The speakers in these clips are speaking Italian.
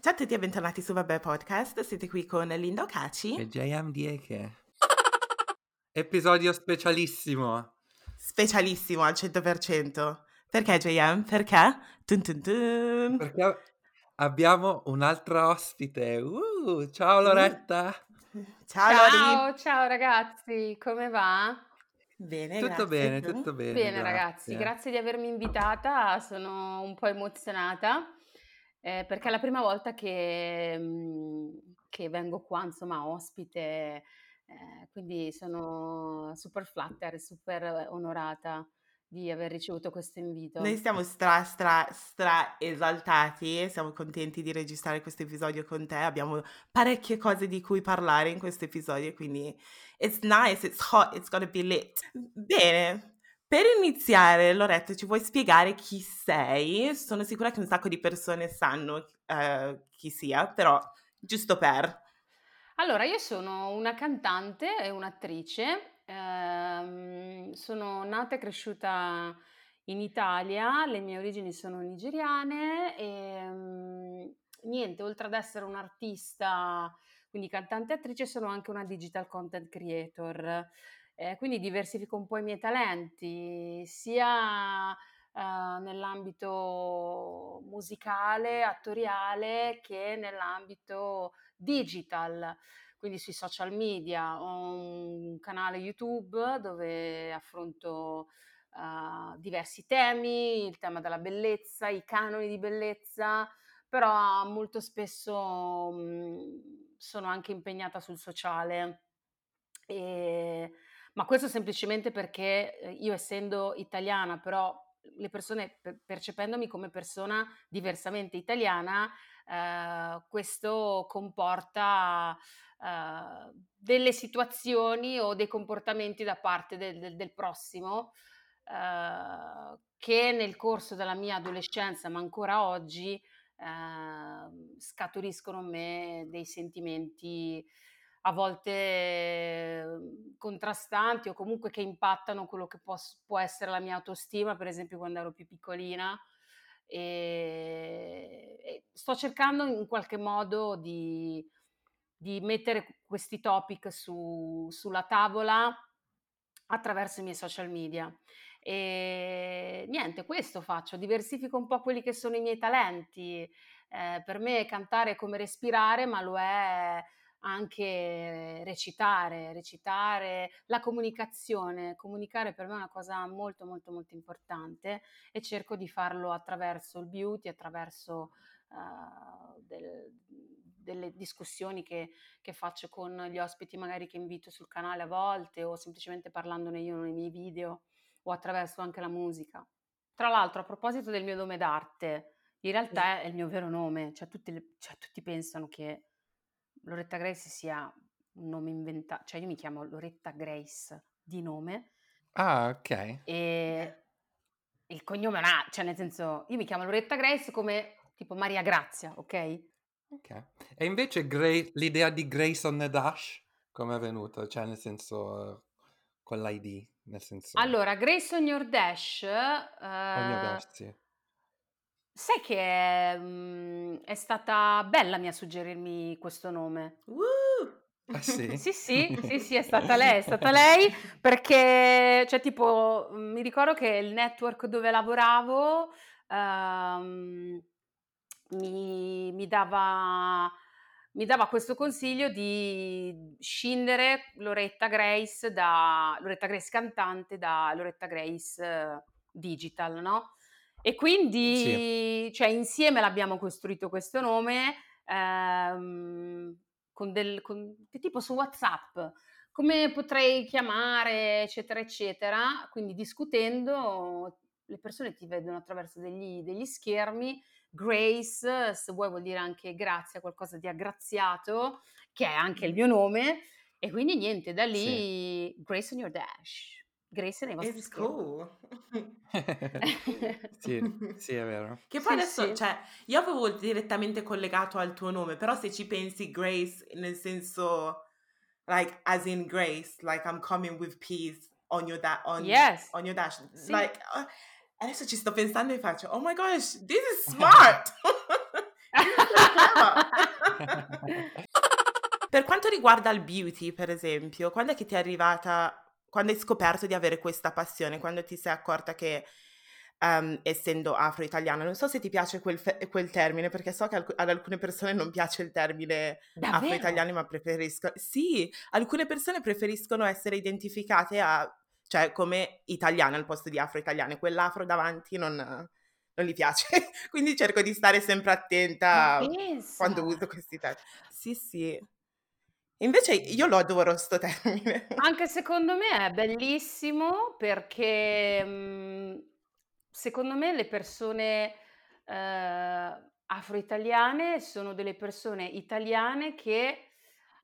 Ciao a tutti e bentornati su Vabbè Podcast, siete qui con Linda Ocaci e JM Dieke. Episodio specialissimo. Specialissimo al 100%. Perché JM? Perché? Tun tun tun. Perché abbiamo un'altra ospite. Uh, ciao Loretta. Ciao, ciao, ciao ragazzi, come va? Bene, tutto grazie. bene, tutto bene. Bene grazie. ragazzi, grazie di avermi invitata, sono un po' emozionata eh, perché è la prima volta che, mhmm, che vengo qua, insomma, ospite, eh, quindi sono super flatter, super onorata di aver ricevuto questo invito. Noi siamo stra, stra, stra esaltati, siamo contenti di registrare questo episodio con te, abbiamo parecchie cose di cui parlare in questo episodio, quindi it's nice, it's hot, it's gonna be lit. Bene, per iniziare, Loretta, ci vuoi spiegare chi sei? Sono sicura che un sacco di persone sanno uh, chi sia, però giusto per... Allora, io sono una cantante e un'attrice Ehm, sono nata e cresciuta in Italia, le mie origini sono nigeriane e um, niente, oltre ad essere un'artista, quindi cantante e attrice, sono anche una digital content creator. Eh, quindi diversifico un po' i miei talenti, sia uh, nell'ambito musicale, attoriale, che nell'ambito digital quindi sui social media, ho un canale YouTube dove affronto uh, diversi temi, il tema della bellezza, i canoni di bellezza, però molto spesso mh, sono anche impegnata sul sociale. E, ma questo semplicemente perché eh, io essendo italiana, però le persone percependomi come persona diversamente italiana, eh, questo comporta uh, delle situazioni o dei comportamenti da parte del, del, del prossimo uh, che nel corso della mia adolescenza, ma ancora oggi, uh, scaturiscono in me dei sentimenti a volte contrastanti o comunque che impattano quello che può, può essere la mia autostima, per esempio quando ero più piccolina. E, e sto cercando in qualche modo di, di mettere questi topic su, sulla tavola attraverso i miei social media. E niente, questo faccio, diversifico un po' quelli che sono i miei talenti. Eh, per me cantare è come respirare, ma lo è anche recitare, recitare, la comunicazione. Comunicare per me è una cosa molto molto molto importante e cerco di farlo attraverso il beauty, attraverso uh, del, delle discussioni che, che, faccio con gli ospiti magari che invito sul canale a volte o semplicemente parlandone io nei miei video o attraverso anche la musica. Tra l'altro a proposito del mio nome d'arte, in realtà è il mio vero nome, cioè tutti, cioè tutti pensano che Loretta Grace sia un nome inventato, cioè io mi chiamo Loretta Grace di nome. Ah, ok. E il cognome non ha, cioè nel senso, io mi chiamo Loretta Grace come tipo Maria Grazia, ok? Ok. E invece Gra- l'idea di Grace on the Dash, come è venuta? Cioè, nel senso, con l'ID, nel senso... Allora, Grace on your Dash... Uh, your Dash, sì. Sai che è, mh, è stata bella mia suggerirmi questo nome. Uh! Ah, sì? sì, sì, sì, sì, è stata lei, è stata lei perché, cioè, tipo, mi ricordo che il network dove lavoravo... Um, mi, mi, dava, mi dava questo consiglio di scindere Loretta Grace da Loretta Grace cantante da Loretta Grace uh, digital, no? E quindi, sì. cioè, insieme l'abbiamo costruito questo nome ehm, con del, con, tipo su WhatsApp, come potrei chiamare, eccetera, eccetera. Quindi discutendo, le persone ti vedono attraverso degli, degli schermi Grace, se vuoi vuol dire anche grazie, qualcosa di aggraziato, che è anche il mio nome. E quindi niente, da lì sì. Grace on your dash. Grace nei vostri It's cool. sì, sì, è vero. Che poi sì, adesso, sì. cioè, io avevo direttamente collegato al tuo nome, però se ci pensi Grace nel senso, like, as in Grace, like I'm coming with peace on your, da- on, yes. on your dash, Sì. like... Uh, Adesso ci sto pensando e faccio, oh my gosh, this is smart! per quanto riguarda il beauty, per esempio, quando è che ti è arrivata, quando hai scoperto di avere questa passione, quando ti sei accorta che um, essendo afro-italiana. Non so se ti piace quel, fe- quel termine, perché so che alc- ad alcune persone non piace il termine Davvero? afro-italiani, ma preferiscono... Sì, alcune persone preferiscono essere identificate a, cioè, come italiane al posto di afro-italiane. Quell'afro davanti non, non gli piace. Quindi cerco di stare sempre attenta quando uso questi termini. Sì, sì. Invece io lo adoro sto termine. Anche secondo me è bellissimo perché mh, secondo me le persone eh, afro-italiane sono delle persone italiane che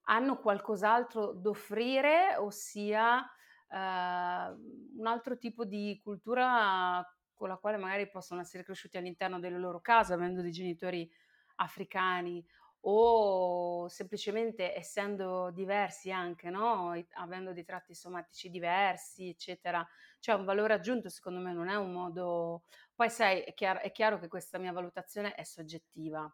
hanno qualcos'altro da offrire, ossia eh, un altro tipo di cultura con la quale magari possono essere cresciuti all'interno delle loro case, avendo dei genitori africani o semplicemente essendo diversi anche, no? avendo dei tratti somatici diversi, eccetera. C'è un valore aggiunto, secondo me, non è un modo... Poi sai, è chiaro, è chiaro che questa mia valutazione è soggettiva,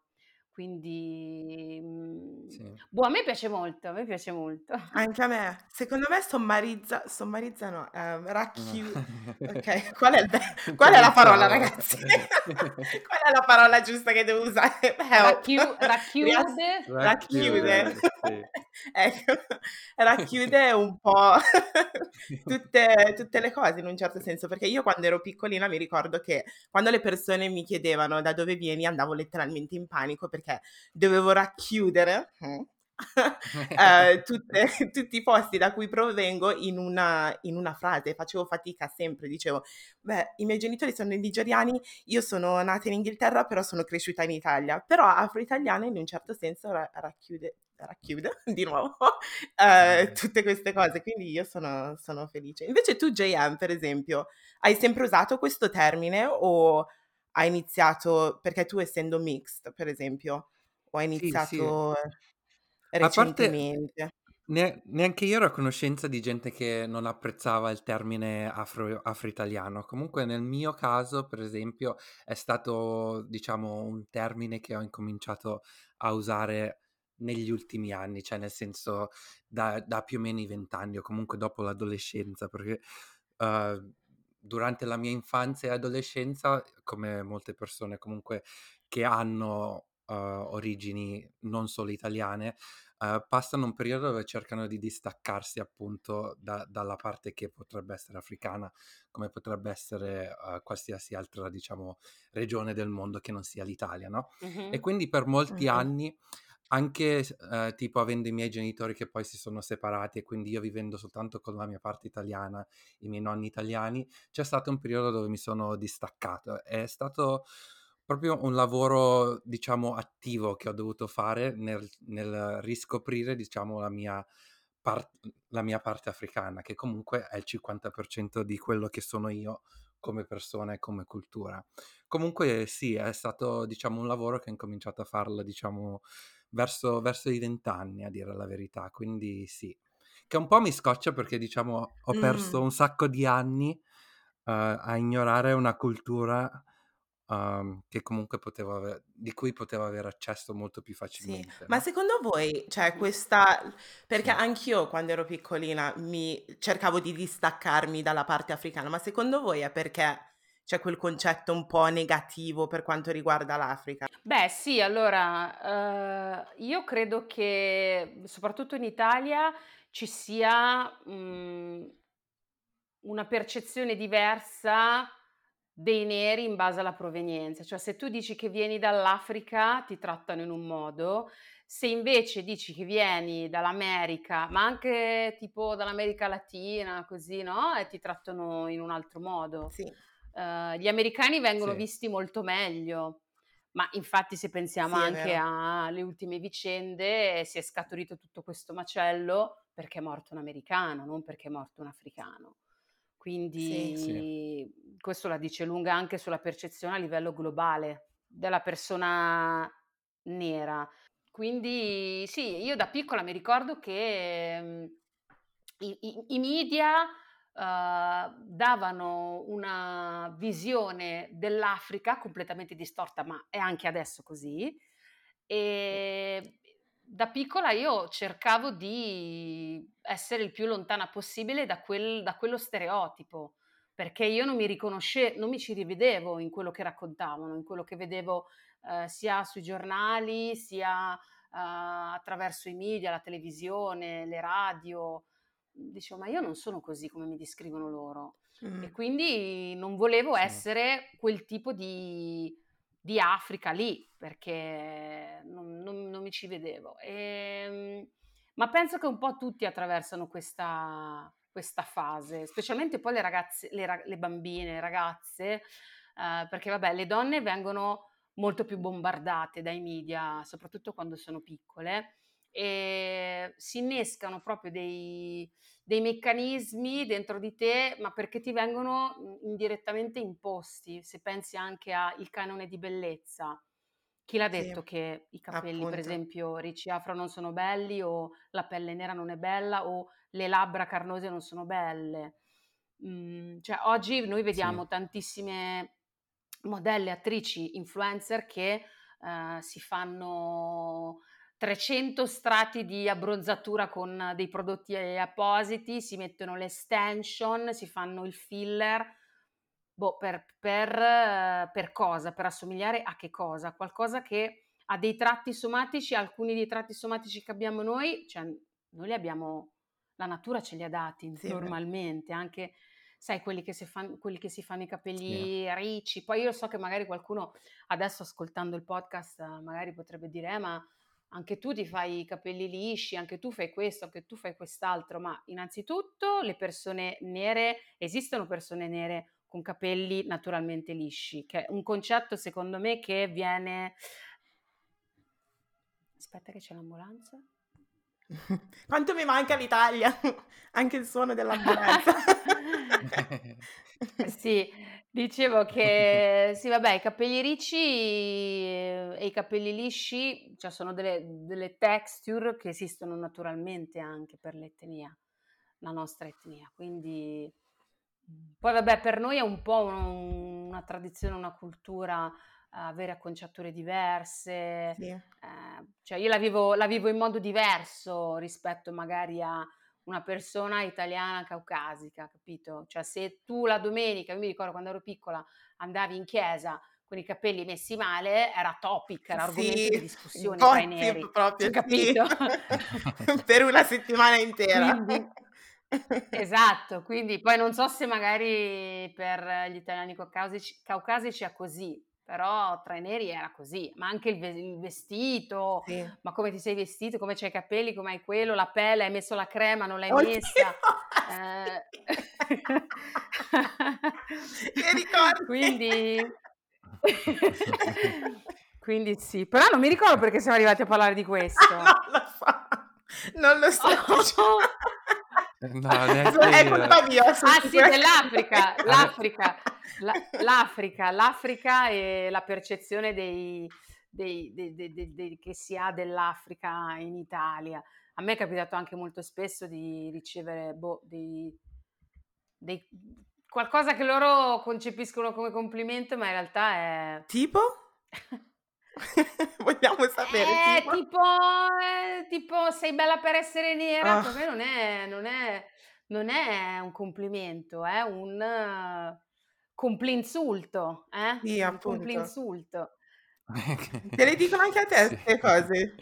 quindi, mhmm, sì. boh, a me piace molto, a me piace molto. Anche a me. Secondo me sommarizza, sommarizza no, ehm, racchiude. ok, qual è, il, qual è la parola, ragazzi? qual è la parola giusta che devo usare? Racchiu- racchiude. Racchiude. ecco, racchiude un po' tutte, tutte le cose in un certo senso, perché io quando ero piccolina mi ricordo che quando le persone mi chiedevano da dove vieni andavo letteralmente in panico perché perché dovevo racchiudere hm, eh, tutte, tutti i posti da cui provengo in una, in una, frase, facevo fatica sempre, dicevo, beh, i miei genitori sono nigeriani, io sono nata in Inghilterra, però sono cresciuta in Italia, però afro-italiana in un certo senso ra- racchiude, racchiude di nuovo eh, tutte queste cose, quindi io sono, sono felice. Invece tu, JM, per esempio, hai sempre usato questo termine o ha iniziato, perché tu essendo mixed, per esempio, o hai iniziato sì, sì. recentemente? A parte, neanche io ero a conoscenza di gente che non apprezzava il termine afro, afro-italiano. Comunque nel mio caso, per esempio, è stato, diciamo, un termine che ho incominciato a usare negli ultimi anni, cioè nel senso da, da più o meno i vent'anni o comunque dopo l'adolescenza, perché uh, durante la mia infanzia e adolescenza, come molte persone comunque che hanno uh, origini non solo italiane, uh, passano un periodo dove cercano di distaccarsi appunto da, dalla parte che potrebbe essere africana, come potrebbe essere uh, qualsiasi altra, diciamo, regione del mondo che non sia l'Italia, no? Mm-hmm. E quindi per molti mm-hmm. anni anche eh, tipo avendo i miei genitori che poi si sono separati e quindi io vivendo soltanto con la mia parte italiana, i miei nonni italiani, c'è stato un periodo dove mi sono distaccato. È stato proprio un lavoro, diciamo, attivo che ho dovuto fare nel, nel riscoprire, diciamo, la mia, par- la mia parte africana, che comunque è il 50% di quello che sono io come persona e come cultura. Comunque sì, è stato, diciamo, un lavoro che ho incominciato a farlo, diciamo, verso, verso i vent'anni, a dire la verità, quindi sì. Che un po' mi scoccia perché, diciamo, ho perso mm. un sacco di anni uh, a ignorare una cultura um, che comunque potevo aver, di cui potevo avere accesso molto più facilmente. Sì. No? Ma secondo voi, cioè questa, perché sì. anch'io quando ero piccolina mi cercavo di distaccarmi dalla parte africana, ma secondo voi è perché c'è quel concetto un po' negativo per quanto riguarda l'Africa? Beh sì, allora uh, io credo che soprattutto in Italia ci sia um, una percezione diversa dei neri in base alla provenienza, cioè se tu dici che vieni dall'Africa ti trattano in un modo, se invece dici che vieni dall'America, ma anche tipo dall'America Latina, così, no? E ti trattano in un altro modo. Sì. Uh, gli americani vengono sì. visti molto meglio, ma infatti se pensiamo sì, anche alle ultime vicende si è scaturito tutto questo macello perché è morto un americano, non perché è morto un africano. Quindi sì. questo la dice lunga anche sulla percezione a livello globale della persona nera. Quindi sì, io da piccola mi ricordo che mh, i, i, i media uh, davano una visione dell'Africa completamente distorta, ma è anche adesso così. E da piccola io cercavo di essere il più lontana possibile da, quel, da quello stereotipo, perché io non mi riconoscevo, non mi ci rivedevo in quello che raccontavano, in quello che vedevo eh, sia sui giornali, sia eh, attraverso i media, la televisione, le radio. Dicevo, ma io non sono così come mi descrivono loro. Mm. E quindi non volevo sì. essere quel tipo di, di Africa lì, perché non, non, non mi ci vedevo. E, ehm, ma penso che un po' tutti attraversano questa, questa fase, specialmente poi le ragazze, le, le bambine, le ragazze, eh, perché vabbè, le donne vengono molto più bombardate dai media, soprattutto quando sono piccole, e si innescano proprio dei, dei meccanismi dentro di te, ma perché ti vengono mhmm, indirettamente imposti, se pensi anche al canone di bellezza. Chi l'ha detto sì, che i capelli, appunto. per esempio, ricci afro non sono belli o la pelle nera non è bella o le labbra carnose non sono belle? Mm, cioè, oggi noi vediamo sì. tantissime modelle, attrici, influencer che uh, si fanno 300 strati di abbronzatura con dei prodotti appositi, si mettono le extension, si fanno il filler. Boh, per, per, per cosa? Per assomigliare a che cosa? Qualcosa che ha dei tratti somatici, alcuni dei tratti somatici che abbiamo noi, cioè noi li abbiamo, la natura ce li ha dati sì, normalmente, beh. anche sai, quelli che, si fanno, quelli che si fanno i capelli sì. ricci. Poi io so che magari qualcuno adesso ascoltando il podcast magari potrebbe dire, eh, ma anche tu ti fai i capelli lisci, anche tu fai questo, anche tu fai quest'altro, ma innanzitutto le persone nere, esistono persone nere con capelli naturalmente lisci, che è un concetto secondo me che viene... Aspetta che c'è l'ambulanza. Quanto mi manca l'Italia, anche il suono dell'ambulanza. sì, Dicevo che sì, vabbè, i capelli ricci e i capelli lisci, cioè sono delle, delle texture che esistono naturalmente anche per l'etnia, la nostra etnia. Quindi, poi vabbè, per noi è un po' un- una tradizione, una cultura eh, avere acconciature diverse, Sì. eh, cioè io la vivo, la vivo in modo diverso rispetto magari a una persona italiana caucasica, capito? Cioè se tu la domenica, io mi ricordo quando ero piccola, andavi in chiesa con i capelli messi male, era topic, era argomento sì, di discussione tra i neri, proprio, capito? Sì. per una settimana intera. Quindi, esatto, quindi poi non so se magari per gli italiani caucasici, caucasici è così, però tra i neri era così, ma anche il, il vestito, sì. ma come ti sei vestito, come c'hai i capelli, come hai quello, la pelle, hai messo la crema, non l'hai Oddio, messa. Eh... Quindi... Quindi sì, però non mi ricordo perché siamo arrivati a parlare di questo. non lo so, non lo so. Oh. No, è colpa mia. Ah sì, dell'Africa, l'Africa, la, l'Africa, l'Africa e la percezione dei, dei, dei, che si ha dell'Africa in Italia. A me è capitato anche molto spesso di ricevere boh, dei, dei, qualcosa che loro concepiscono come complimento, ma in realtà è... Tipo? Vogliamo sapere. Eh, tipo, tipo, eh, tipo, sei bella per essere nera, oh. per me non è, non, è, non è un complimento, è un uh, complinsulto. Eh? Sì, un complinsulto. Te le dicono anche a te queste sì. cose.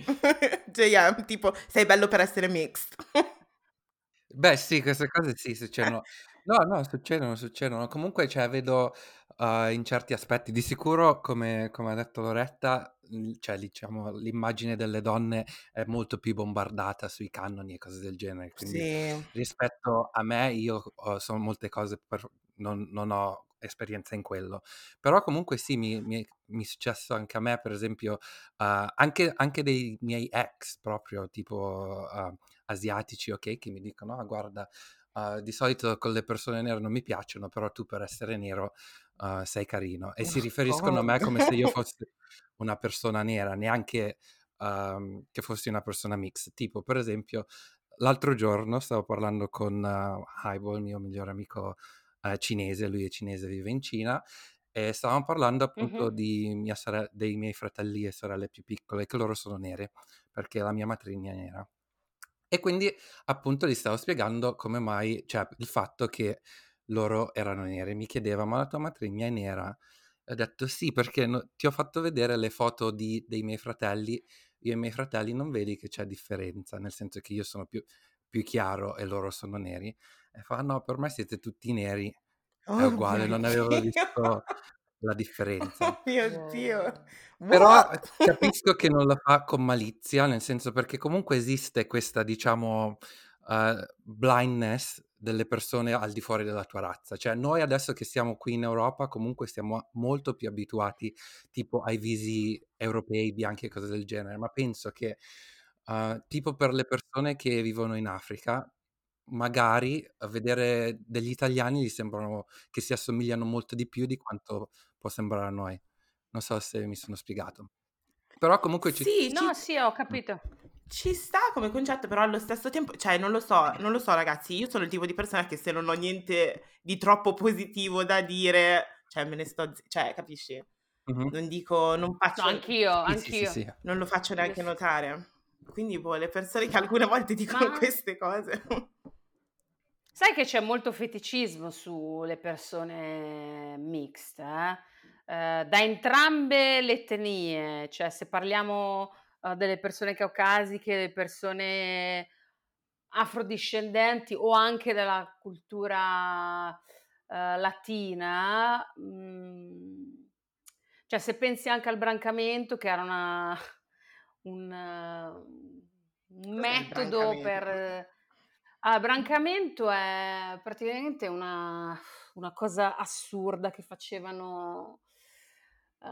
JM, tipo, sei bello per essere mixed. Beh, sì, queste cose sì, succedono. No, no, succedono, succedono. Comunque, cioè, vedo uh, in certi aspetti, di sicuro, come, come ha detto Loretta, cioè, diciamo, l'immagine delle donne è molto più bombardata sui cannoni e cose del genere. Quindi, sì. rispetto a me, io uh, sono molte cose, per, non, non ho esperienza in quello. Però comunque sì, mi, mi, mi è successo anche a me, per esempio, uh, anche, anche, dei miei ex proprio, tipo uh, asiatici, ok, che mi dicono, ah guarda, uh, di solito con le persone nere non mi piacciono, però tu per essere nero sei carino. E oh, si riferiscono a me come se io fossi una persona nera, neanche um, che fossi una persona mix. Tipo, per esempio, l'altro giorno stavo parlando con uh, Haibo, il mio migliore amico uh, cinese, lui è cinese, vive in Cina, e stavamo parlando appunto Mhm. di mia sorella, dei miei fratelli e sorelle più piccole, che loro sono nere, perché la mia matrigna è nera. E quindi appunto gli stavo spiegando come mai, cioè il fatto che loro erano nere. Mi chiedeva, ma la tua matrigna è nera? E ho detto sì, perché no- ti ho fatto vedere le foto di- dei miei fratelli. Io e i miei fratelli non vedi che c'è differenza, nel senso che io sono più, più chiaro e loro sono neri. E fa, no, per me siete tutti neri, è Oh uguale, mio non avevo Dio! visto la differenza. Oh mio Dio! Però What? capisco che non lo fa con malizia, nel senso perché comunque esiste questa, diciamo, uh, blindness delle persone al di fuori della tua razza. Cioè noi adesso che siamo qui in Europa comunque siamo molto più abituati tipo ai visi europei, bianchi e cose del genere, ma penso che uh, tipo per le persone che vivono in Africa, magari a vedere degli italiani gli sembrano che si assomigliano molto di più di quanto può sembrare a noi. Non so se mi sono spiegato. Però comunque ci... Sì, No, ci, sì, ho capito. Ci sta come concetto, però allo stesso tempo, cioè non lo so, non lo so ragazzi, io sono il tipo di persona che se non ho niente di troppo positivo da dire, cioè me ne sto, zi- cioè capisci? Mhm. Non dico, non No, faccio, anch'io, Sì, sì, sì, anch'io. sì. non lo faccio Io neanche sì. notare. Quindi, boh, le persone che alcune volte dicono Ma queste cose. sai che c'è molto feticismo sulle persone mixed, eh? Eh, da entrambe le etnie, cioè se parliamo delle persone caucasiche, delle persone afrodiscendenti o anche della cultura eh, latina, mm, cioè se pensi anche al brancamento che era una, un, eh, un metodo per... eh, ah, brancamento è praticamente una, una cosa assurda che facevano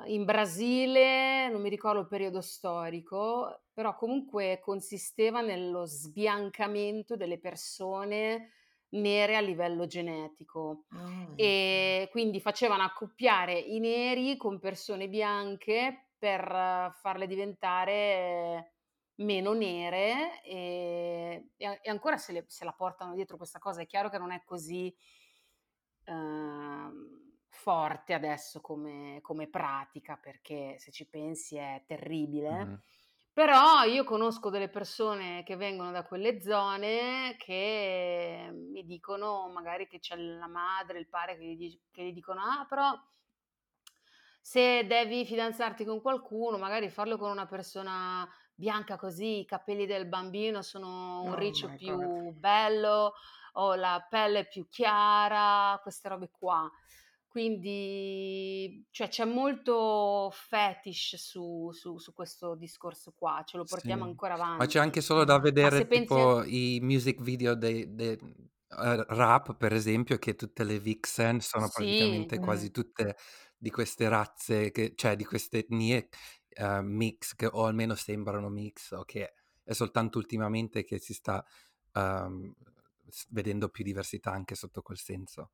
in Brasile, non mi ricordo il periodo storico, però comunque consisteva nello sbiancamento delle persone nere a livello genetico Mm. e quindi facevano accoppiare i neri con persone bianche per eh, farle diventare meno nere e, e ancora se, le- se la portano dietro questa cosa. È chiaro che non è così ehm, forte adesso come, come pratica perché se ci pensi è terribile. Mhm. Però io conosco delle persone che vengono da quelle zone che mi dicono magari che c'è la madre, il padre che gli, che gli dicono ah però se devi fidanzarti con qualcuno magari farlo con una persona bianca così, i capelli del bambino sono un Oh riccio my God. più bello o la pelle più chiara, queste robe qua. Quindi, cioè, c'è molto fetish su, su- su questo discorso qua, ce lo portiamo Sì. ancora Ma c'è anche avanti. solo da vedere se pensi tipo i music video dei, dei, eh, rap, per esempio, che tutte le vixen sono Sì, praticamente mm. quasi tutte di queste razze, che, cioè di queste etnie eh, mix, che, o almeno sembrano mix, o che è soltanto ultimamente che si sta s- vedendo più diversità anche sotto quel senso.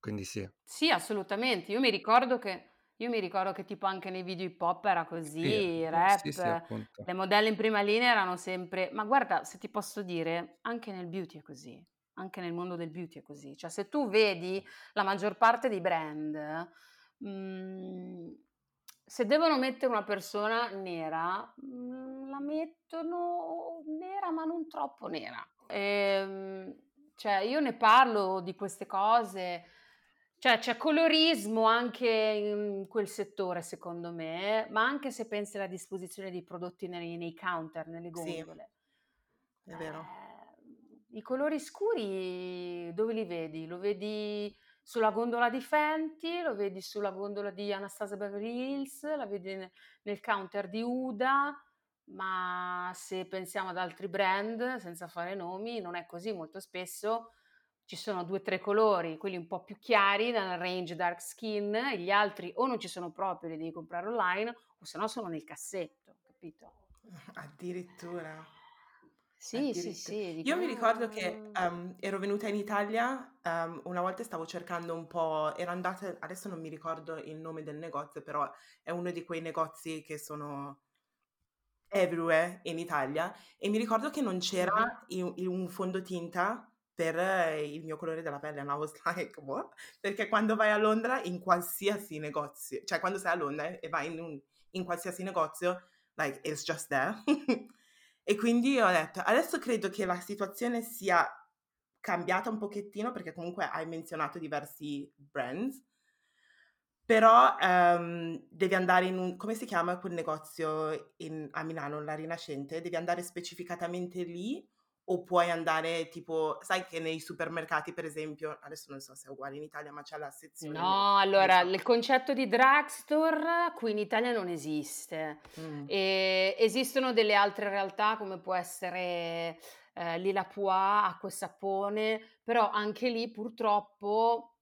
Quindi sì. sì, assolutamente. Io mi ricordo che, io mi ricordo che tipo anche nei video hip hop era Sì, così, sì, rap, sì, appunto. le modelle in prima linea erano sempre... Ma guarda, se ti posso dire, anche nel beauty è così, anche nel mondo del beauty è così. Cioè, se tu vedi la maggior parte dei brand, mm, se devono mettere una persona nera, mm, la mettono nera, ma non troppo nera. Ehm, cioè, io ne parlo di queste cose. Cioè, c'è colorismo anche in quel settore, secondo me, ma anche se pensi alla disposizione dei prodotti nei, nei counter, nelle Sì, gondole. è vero. Eh, I colori scuri dove li vedi? Lo vedi sulla gondola di Fenty, lo vedi sulla gondola di Anastasia Beverly Hills, la vedi ne- nel counter di Uda, ma se pensiamo ad altri brand, senza fare nomi, non è così molto spesso. Ci sono due o tre colori, quelli un po' più chiari nel range dark skin, e gli altri o non ci sono proprio, li devi comprare online, o se no sono nel cassetto, capito? Addirittura. Sì, sì, sì, Io mi ricordo che ehm, ero venuta in Italia, ehm, una volta stavo cercando un po', ero andata, adesso non mi ricordo il nome del negozio, però è uno di quei negozi che sono everywhere in Italia e mi ricordo che non c'era in, in un fondotinta per il mio colore della pelle and I was like what? Perché quando vai a Londra in qualsiasi negozio, cioè quando sei a Londra e vai in, un, in qualsiasi negozio, like it's just there. e quindi ho detto, adesso credo che la situazione sia cambiata un pochettino perché comunque hai menzionato diversi brands però um, devi andare in un, come si chiama quel negozio in, a Milano, la Rinascente? Devi andare specificatamente lì o puoi andare tipo, sai che nei supermercati per esempio, adesso non so se è uguale in Italia, ma c'è la sezione... No, allora il concetto di drugstore qui in Italia non esiste. Mm. Esistono delle altre realtà come può essere eh, Lila Pua, acqua e sapone, però anche lì purtroppo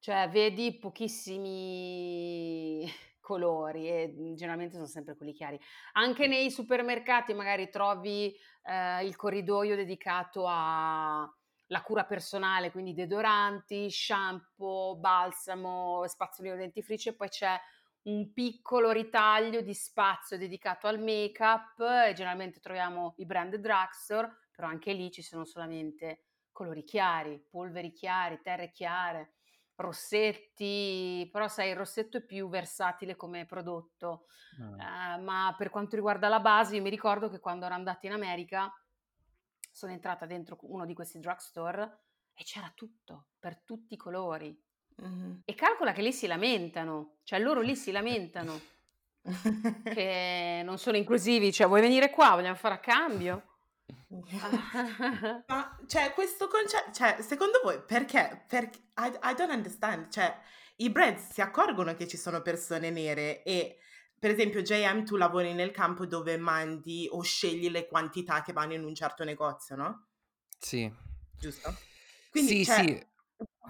cioè, vedi pochissimi colori e mhmm, generalmente sono sempre quelli chiari. Anche nei supermercati magari trovi eh, il corridoio dedicato alla cura personale, quindi deodoranti, shampoo, balsamo, spazzolino dentifricio e poi c'è un piccolo ritaglio di spazio dedicato al make-up e generalmente troviamo i brand drugstore, però anche lì ci sono solamente colori chiari, polveri chiari, terre chiare rossetti, però sai il rossetto è più versatile come prodotto, ah. eh, ma per quanto riguarda la base io mi ricordo che quando ero andata in America sono entrata dentro uno di questi drugstore e c'era tutto, per tutti i colori. Mm-hmm. E calcola che lì si lamentano, cioè loro lì si lamentano che non sono inclusivi, cioè vuoi venire qua, vogliamo fare a cambio? Ma cioè, questo concetto, cioè, secondo voi perché? Perché I, I don't understand. Cioè, i brands si accorgono che ci sono persone nere e per esempio JM tu lavori nel campo dove mandi o scegli le quantità che vanno in un certo negozio, no? Sì. Giusto? Quindi, sì, cioè... sì.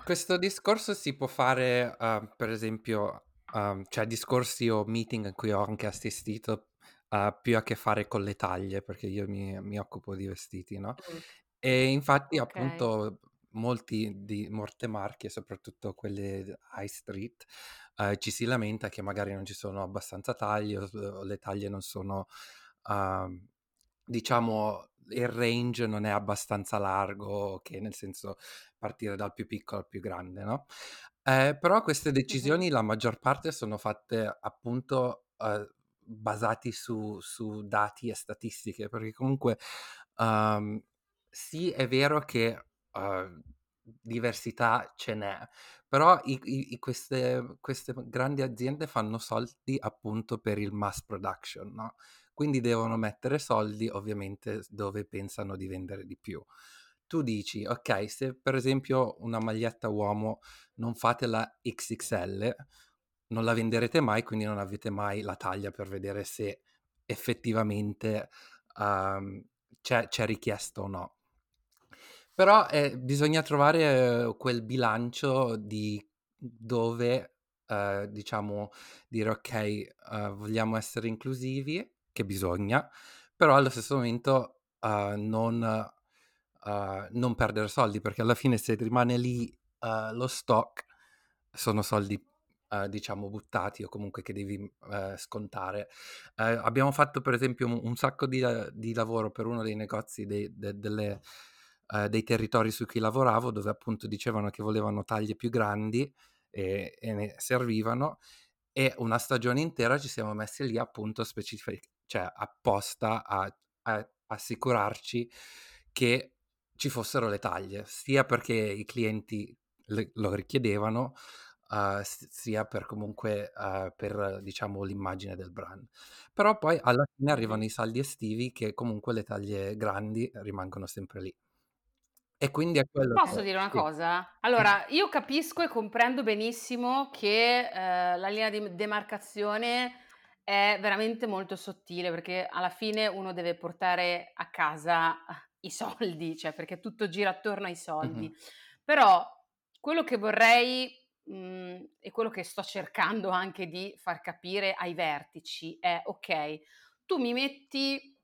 Questo discorso si può fare, uh, per esempio, uh, cioè discorsi o meeting in cui ho anche assistito ha più a che fare con le taglie, perché io mi, mi occupo di vestiti, no? Mm. E infatti, Ok. appunto, molti di molte marche, soprattutto quelle high street, eh, ci si lamenta che magari non ci sono abbastanza taglie o, o le taglie non sono, uh, diciamo, il range non è abbastanza largo, che nel senso partire dal più piccolo al più grande, no? Eh, però queste decisioni, la maggior parte sono fatte appunto uh, basati su, su, dati e statistiche, perché comunque um, sì è vero che uh, diversità ce n'è, però i, i, queste, queste, grandi aziende fanno soldi appunto per il mass production, no? Quindi devono mettere soldi ovviamente dove pensano di vendere di più. Tu dici, ok, se per esempio una maglietta uomo non fate la XXL, non la venderete mai, quindi non avete mai la taglia per vedere se effettivamente um, c'è, c'è richiesto o no. Però eh, bisogna trovare eh, quel bilancio di dove, eh, diciamo, dire ok, uh, vogliamo essere inclusivi, che bisogna, però allo stesso momento non, non, perdere soldi, perché alla fine se rimane lì lo stock, sono soldi eh, diciamo buttati o comunque che devi eh, scontare. Eh, abbiamo fatto per esempio un, un sacco di, di, lavoro per uno dei negozi dei, de, delle, eh, dei territori su cui lavoravo dove appunto dicevano che volevano taglie più grandi e, e ne servivano e una stagione intera ci siamo messi lì appunto specific- cioè apposta a, a assicurarci che ci fossero le taglie, sia perché i clienti le, lo richiedevano, uh, sia per comunque uh, per diciamo l'immagine del brand. Però poi alla fine arrivano i saldi estivi che comunque le taglie grandi rimangono sempre lì. E quindi è quello Posso che... dire una sì. cosa? Allora, io capisco e comprendo benissimo che eh, la linea di demarcazione è veramente molto sottile perché alla fine uno deve portare a casa i soldi, cioè perché tutto gira attorno ai soldi. Mm-hmm. Però quello che vorrei mhmm, e quello che sto cercando anche di far capire ai vertici è: okay, tu mi metti,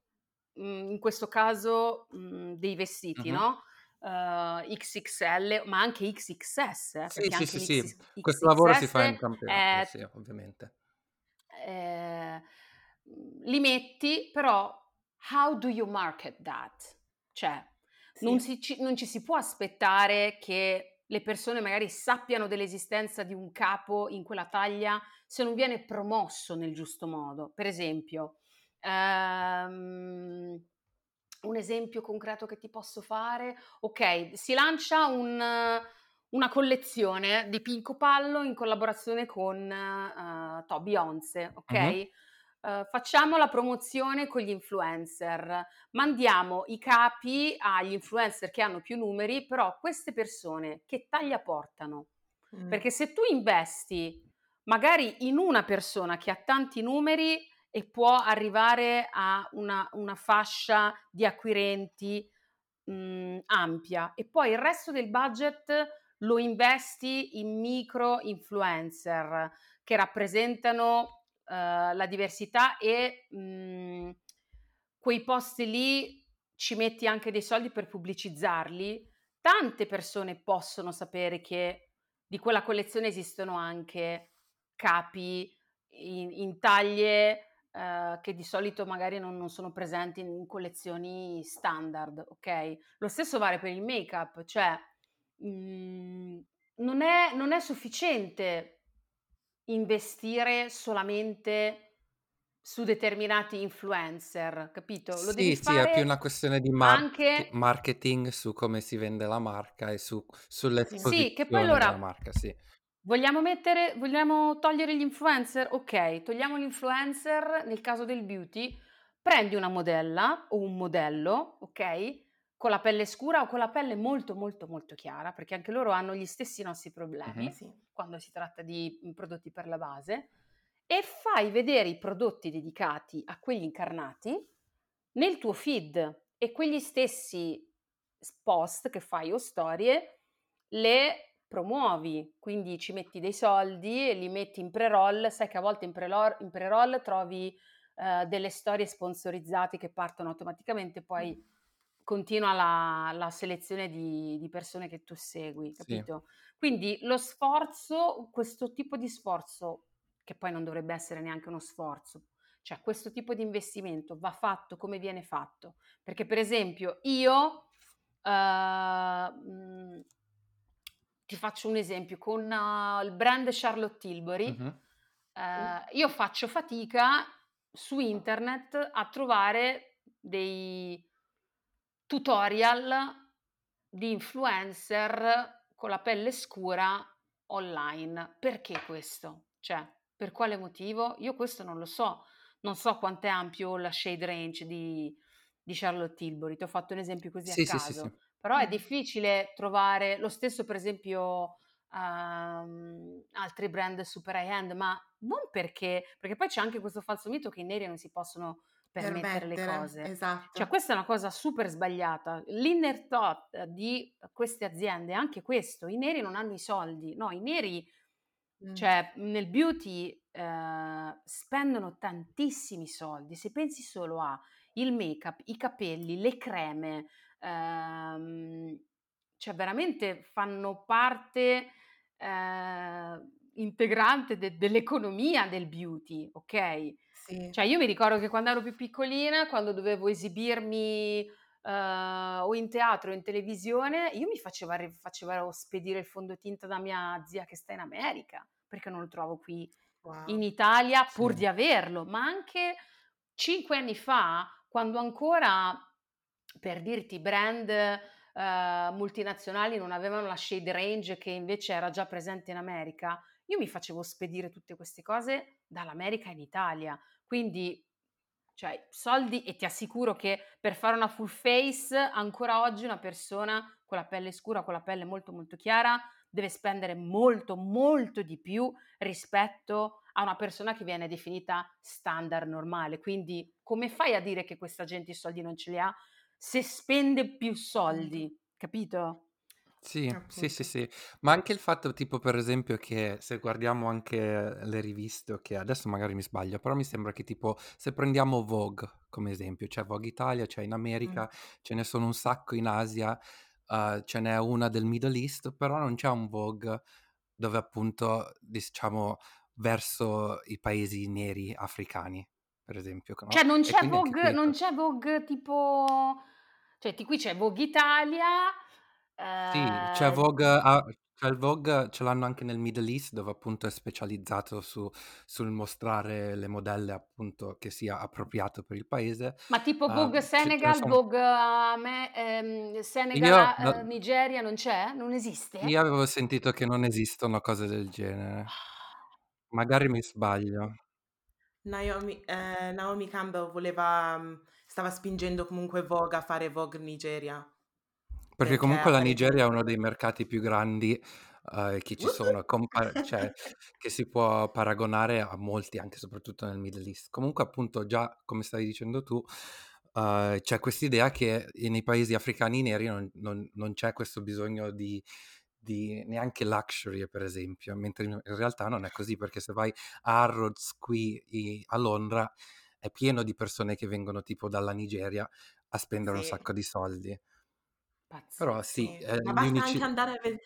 mhmm, in questo caso, mhmm, dei vestiti, Mh-mh. no, uhm, XXL, ma anche XXS, eh, Sì, sì, sì, sì. Questo lavoro si fa in le è sì, ovviamente. ehm, li metti, però how do you market that? Cioè, sì. non, si, non ci si può aspettare che le persone magari sappiano dell'esistenza di un capo in quella taglia se non viene promosso nel giusto modo. Per esempio, um, un esempio concreto che ti posso fare, ok, si lancia un, una collezione di Pinco Pallo in collaborazione con uh, to, Beyoncé, ok? Mm-hmm. Uh, facciamo la promozione con gli influencer, mandiamo i capi agli influencer che hanno più numeri, però queste persone che taglia portano? Mm. Perché se tu investi magari in una persona che ha tanti numeri e può arrivare a una, una fascia di acquirenti mh, mhmm, ampia e poi il resto del budget lo investi in micro influencer che rappresentano uh, la diversità e mh, mhmm, quei posti lì ci metti anche dei soldi per pubblicizzarli, tante persone possono sapere che di quella collezione esistono anche capi in, in taglie uh, che di solito magari non, non, sono presenti in collezioni standard, ok? Lo stesso vale per il make-up, cioè mh, mhmm, non, è, non è sufficiente investire solamente su determinati influencer, capito? Lo sì, sì, è più una questione di mar- anche... marketing su come si vende la marca e su, sull'esposizione sì, che poi allora, della marca, sì. Vogliamo mettere, vogliamo togliere gli influencer? Ok, togliamo l'influencer nel caso del beauty, prendi una modella o un modello, ok? Con la pelle scura o con la pelle molto molto molto chiara, perché anche loro hanno gli stessi nostri problemi uh-huh. sì, quando si tratta di mm, prodotti per la base, e fai vedere i prodotti dedicati a quegli incarnati nel tuo feed e quegli stessi post che fai o storie le promuovi, quindi ci metti dei soldi e li metti in pre-roll, sai che a volte in, pre-roll, in pre-roll trovi uh, delle storie sponsorizzate che partono automaticamente, poi continua la, la selezione di, di, persone che tu segui, capito? Sì. Quindi lo sforzo, questo tipo di sforzo, che poi non dovrebbe essere neanche uno sforzo, cioè questo tipo di investimento va fatto come viene fatto, perché per esempio io... Uh, ti faccio un esempio, con uh, il brand Charlotte Tilbury, uh-huh. uh, io faccio fatica su internet a trovare dei tutorial di influencer con la pelle scura online. Perché questo? Cioè, per quale motivo? Io questo non lo so. Non so quanto è ampio la shade range di, di Charlotte Tilbury. Ti ho fatto un esempio così sì, a caso. Sì, sì, però è difficile trovare lo stesso, per esempio, um, altri brand super high-end, ma non perché, perché poi c'è anche questo falso mito che i neri non si possono permettere le cose. Esatto. Cioè, questa è una cosa super sbagliata. L'inner thought di queste aziende è anche questo: i neri non hanno i soldi. No, i neri, mm. cioè, nel beauty eh, spendono tantissimi soldi. Se pensi solo a il make-up, i capelli, le creme, ehm, cioè veramente fanno parte eh, integrante de- dell'economia del beauty, ok? Sì. Cioè io mi ricordo che quando ero più piccolina, quando dovevo esibirmi uh, o in teatro o in televisione, io mi facevo, facevo spedire il fondotinta da mia zia che sta in America, perché non lo trovo qui wow. in Italia pur sì. di averlo, ma anche cinque anni fa, quando ancora per dirti, brand uh, multinazionali non avevano la shade range che invece era già presente in America, io mi facevo spedire tutte queste cose dall'America in Italia. Quindi, cioè, soldi e ti assicuro che per fare una full face, ancora oggi una persona con la pelle scura, con la pelle molto molto chiara, deve spendere molto molto di più rispetto a una persona che viene definita standard normale. Quindi, come fai a dire che questa gente i soldi non ce li ha? se spende più soldi, capito? Sì, sì, sì, sì, ma anche il fatto tipo per esempio che se guardiamo anche le riviste, che adesso magari mi sbaglio, però mi sembra che tipo se prendiamo Vogue come esempio, c'è Vogue Italia, c'è in America, mm. ce ne sono un sacco in Asia, uh, ce n'è una del Middle East, però non c'è un Vogue dove appunto diciamo verso i paesi neri africani per esempio, no? Cioè non E c'è quindi anche Vogue, non c'è Vogue tipo... Cioè, ti- qui c'è Vogue Italia, Sì, c'è eh, Vogue, ah, c'è il Vogue, ce l'hanno anche nel Middle East, dove appunto è specializzato su, sul mostrare le modelle appunto che sia appropriato per il paese. ma tipo Ah, Vogue ce, ce ne Senegal, sono. Vogue ah, me- ehm, Senegal, Io, ah, no, eh, Nigeria, non c'è? Non esiste? io avevo sentito che non esistono cose del genere. Magari mi sbaglio. Naomi, eh, Naomi Campbell voleva, mm, stava spingendo comunque Vogue a fare Vogue Nigeria Perché perché comunque la apparentemente... Nigeria è uno dei mercati più grandi eh, che ci sono, compa- cioè, che si può paragonare a molti, anche e soprattutto nel Middle East. Comunque, appunto, già come stavi dicendo tu, eh, c'è quest'idea che nei paesi africani neri non, non- non c'è questo bisogno di, di neanche luxury, per esempio, mentre in in realtà non è così, perché se vai a Harrods qui i- a Londra è pieno di persone che vengono tipo dalla Nigeria a spendere un Sì. sacco di soldi. Però sì, eh, ma gli basta unici... anche andare a vedere,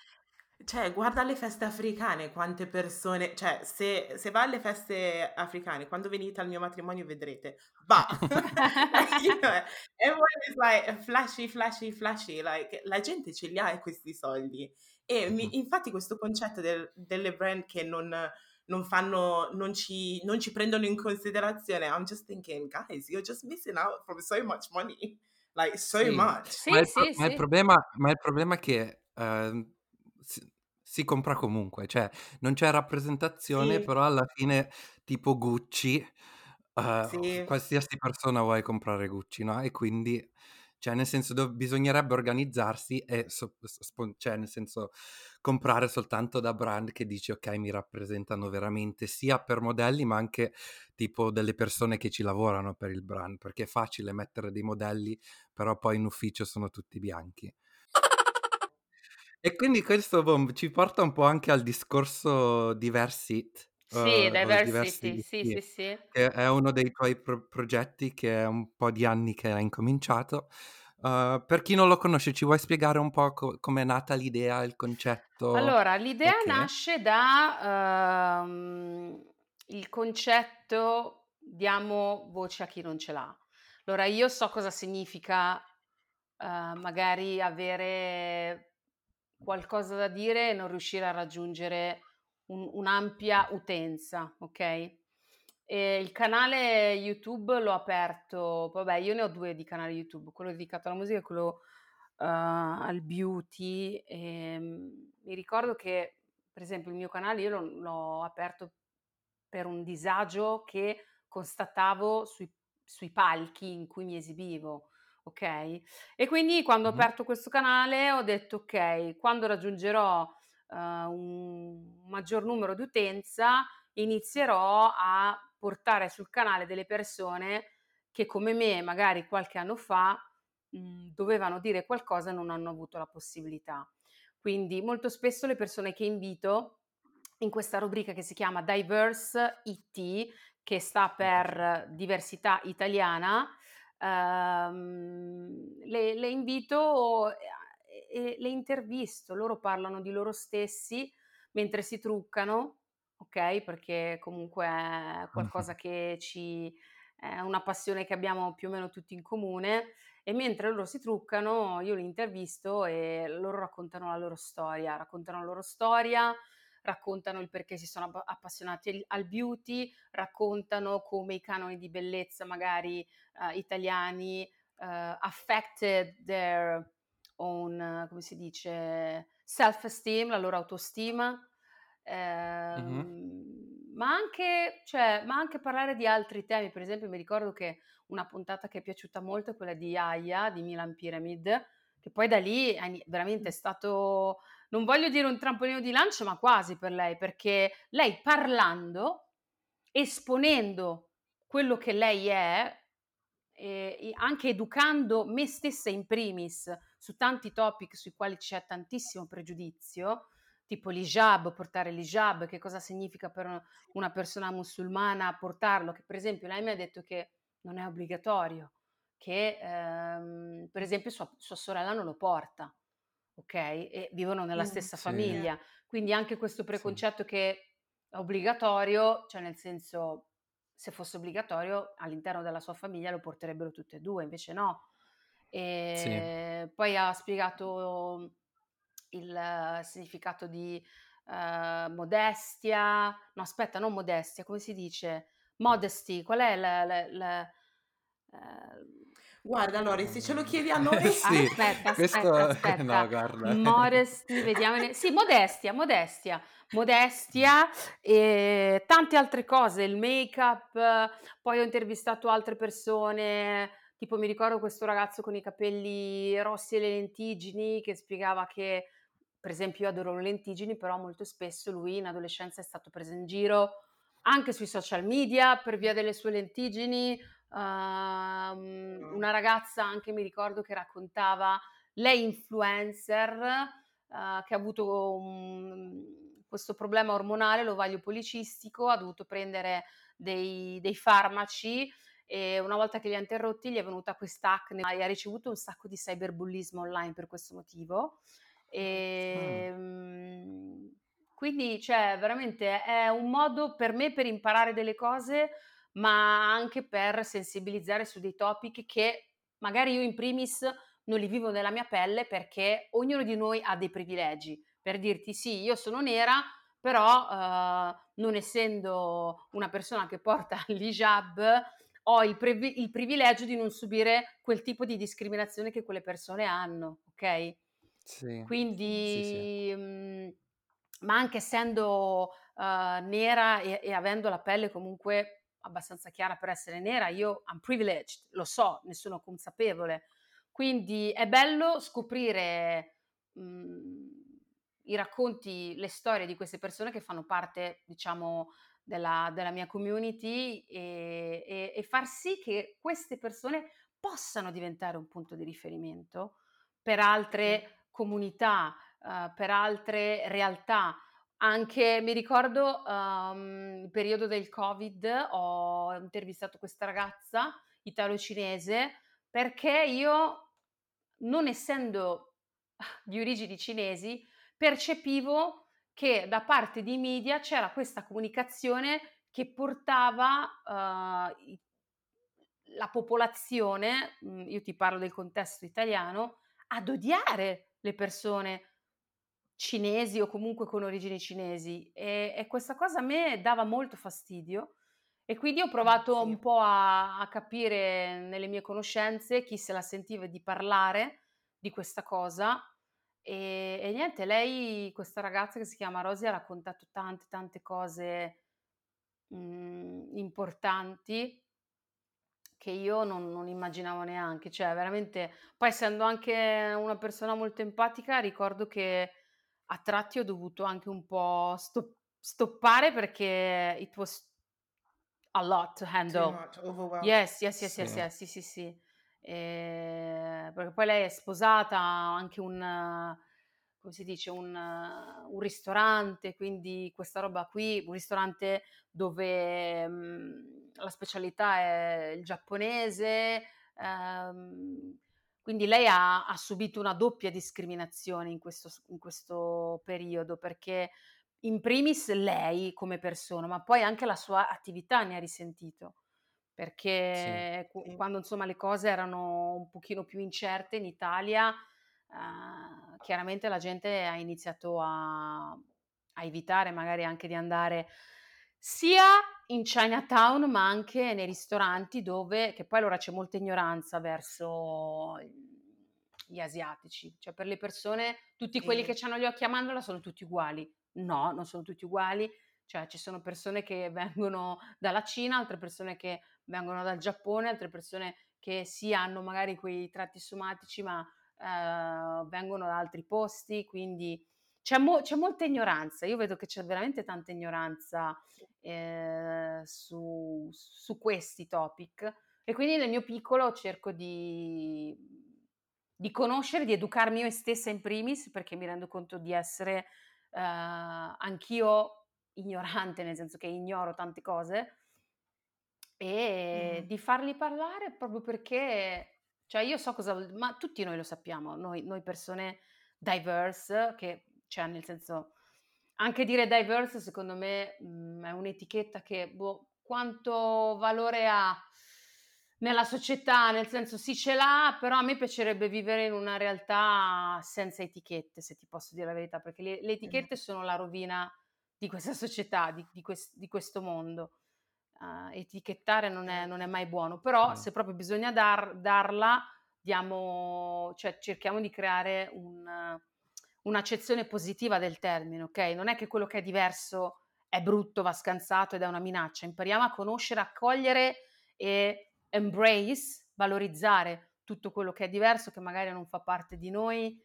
cioè, guarda le feste africane, quante persone, cioè, se, se va alle feste africane, quando venite al mio matrimonio vedrete, bah, like, you know, everyone is like flashy, flashy, flashy, like, la gente ce li ha questi soldi. E mi- infatti questo concetto del- delle brand che non, non fanno, non ci, non ci prendono in considerazione, I'm just thinking, guys, you're just missing out from so much money, like, so Sì, much. Sì, ma il, pro- sì, ma il problema, ma il problema è che ehm, si, si compra comunque, cioè non c'è rappresentazione, Sì, però alla fine tipo Gucci, sì. qualsiasi persona vuole comprare Gucci, no? E quindi, cioè nel senso, dov- bisognerebbe organizzarsi e, so- spo- cioè nel senso, comprare soltanto da brand che dici ok, mi rappresentano veramente, sia per modelli, ma anche tipo delle persone che ci lavorano per il brand, perché è facile mettere dei modelli, però poi in ufficio sono tutti bianchi. E quindi questo boh, ci porta un po' anche al discorso Diversit, Sì, eh, diversity, sì, sì, sì. che è uno dei tuoi pro- progetti che è un po' di anni che hai incominciato. Uh, per chi non lo conosce, ci vuoi spiegare un po' co- com'è nata l'idea, il concetto? Allora, l'idea Ok. nasce da ehm, il concetto diamo voce a chi non ce l'ha. Allora, io so cosa significa eh, magari avere qualcosa da dire e non riuscire a raggiungere un- un'ampia utenza, ok? E il canale YouTube l'ho aperto, vabbè, io ne ho due di canali YouTube, quello dedicato alla musica e quello eh, al beauty. E, mm, mi ricordo che, per esempio, il mio canale io l'ho, l'ho aperto per un disagio che constatavo sui, sui palchi in cui mi esibivo, ok? E quindi quando ho aperto questo canale ho detto, ok, quando raggiungerò eh, un maggior numero di utenza, inizierò a portare sul canale delle persone che come me, magari qualche anno fa, mh, dovevano dire qualcosa e non hanno avuto la possibilità. Quindi molto spesso le persone che invito in questa rubrica che si chiama Diverse IT, che sta per diversità italiana, ehm, le, le invito e, e le intervisto, loro parlano di loro stessi mentre si truccano, ok? Perché comunque è qualcosa che ci è una passione che abbiamo più o meno tutti in comune e mentre loro si truccano io li intervisto e loro raccontano la loro storia, raccontano la loro storia, raccontano il perché si sono app- appassionati al beauty, raccontano come i canoni di bellezza magari eh, italiani eh, affected their own, eh, come si dice, self-esteem, la loro autostima. Ehm, Mhm. ma, anche, cioè, ma anche parlare di altri temi, per esempio mi ricordo che una puntata che è piaciuta molto è quella di Aya di Milan Pyramid, che poi da lì è veramente è stato, non voglio dire un trampolino di lancio, ma quasi per lei, perché lei parlando, esponendo quello che lei è, e e anche educando me stessa in primis su tanti topic sui quali c'è tantissimo pregiudizio, tipo l'hijab, portare l'hijab, che cosa significa per una- persona musulmana portarlo, che per esempio lei mi ha detto che non è obbligatorio, che ehm, per esempio sua, sua sorella non lo porta, ok? E vivono nella Mm, stessa Sì, famiglia, quindi anche questo sì. preconcetto che è obbligatorio, cioè nel senso se fosse obbligatorio all'interno della sua famiglia lo porterebbero tutte e due, invece no. E sì. Poi ha spiegato il significato di uh, modestia, no aspetta, non modestia, come si dice? Modesty, qual è la, la, la uh, Guarda Lori, se ce lo chiedi a noi... sì, aspetta, questo... aspetta, aspetta. No, guarda. Modesty, vediamo... Sì, modestia, modestia. Modestia e tante altre cose, il make-up, poi ho intervistato altre persone, tipo mi ricordo questo ragazzo con i capelli rossi e le lentiggini che spiegava che, per esempio, io adoro le lentiggini, però molto spesso lui in adolescenza è stato preso in giro anche sui social media per via delle sue lentiggini Uh, una ragazza anche mi ricordo che raccontava lei influencer uh, che ha avuto un, questo problema ormonale, l'ovaglio policistico, ha dovuto prendere dei, dei farmaci e una volta che li ha interrotti gli è venuta quest'acne e ha ricevuto un sacco di cyberbullismo online per questo motivo. E, mm. Quindi, cioè, veramente è un modo per me per imparare delle cose ma anche per sensibilizzare su dei topic che magari io in primis non li vivo nella mia pelle perché ognuno di noi ha dei privilegi. Per dirti sì, io sono nera, però eh, non essendo una persona che porta l'hijab, ho il, priv- il, privilegio di non subire quel tipo di discriminazione che quelle persone hanno, ok? Sì. Quindi, sì, sì. Mh, mhmm, ma anche essendo uh, nera e, e avendo la pelle comunque abbastanza chiara per essere nera, io I'm privileged, lo so, ne sono consapevole. Quindi è bello scoprire mh, mhmm, i racconti, le storie di queste persone che fanno parte, diciamo, della, della mia community e, e, e, far sì che queste persone possano diventare un punto di riferimento per altre comunità, uh, per altre realtà. Anche, mi ricordo, um, il periodo del Covid, ho intervistato questa ragazza italo-cinese perché io, non essendo di origini cinesi, percepivo che da parte dei media c'era questa comunicazione che portava uh, la popolazione, mhmm, io ti parlo del contesto italiano, ad odiare le persone cinesi o comunque con origini cinesi e, e, questa cosa a me dava molto fastidio e quindi ho provato sì. un po' a, a, capire nelle mie conoscenze chi se la sentiva di parlare di questa cosa e, e niente, lei, questa ragazza che si chiama Rosi, ha raccontato tante tante cose mh, mhmm, importanti che io non, non, immaginavo neanche, cioè veramente, poi essendo anche una persona molto empatica, ricordo che a tratti ho dovuto anche un po' stop- stoppare perché it was a lot to handle. Yes, yes, yes, yes, yes, sì, sì, sì. E... Perché poi lei è sposata, anche un, come si dice, un, un, ristorante, quindi questa roba qui, un ristorante dove mh, la specialità è il giapponese, ehm, quindi lei ha, ha subito una doppia discriminazione in questo, in questo periodo perché in primis lei come persona, ma poi anche la sua attività ne ha risentito perché sì. quando insomma le cose erano un pochino più incerte in Italia, eh, chiaramente la gente ha iniziato a, a, evitare magari anche di andare sia in Chinatown ma anche nei ristoranti dove, che poi allora c'è molta ignoranza verso gli asiatici, cioè per le persone, tutti quelli che hanno gli occhi a mandorla sono tutti uguali. No, non sono tutti uguali, cioè ci sono persone che vengono dalla Cina, altre persone che vengono dal Giappone, altre persone che sì hanno magari quei tratti somatici ma eh, vengono da altri posti, quindi c'è, mo- c'è, molta ignoranza, io vedo che c'è veramente tanta ignoranza eh, su, su, questi topic e quindi nel mio piccolo cerco di, di, conoscere, di educarmi io stessa in primis perché mi rendo conto di essere eh, anch'io ignorante, nel senso che ignoro tante cose e mm. di farli parlare proprio perché, cioè io so cosa, ma tutti noi lo sappiamo, noi, noi persone diverse che cioè nel senso, anche dire diverse secondo me mh, mhmm, è un'etichetta che boh, quanto valore ha nella società, nel senso sì ce l'ha, però a me piacerebbe vivere in una realtà senza etichette, se ti posso dire la verità, perché le, le etichette sono la rovina di questa società, di, di, quest, di questo mondo. Uh, etichettare non è, non è, mai buono, però mm. se proprio bisogna dar, darla, diamo, cioè cerchiamo di creare un, un'accezione positiva del termine, ok? Non è che quello che è diverso è brutto, va scansato ed è una minaccia, impariamo a conoscere, accogliere e embrace, valorizzare tutto quello che è diverso, che magari non fa parte di noi.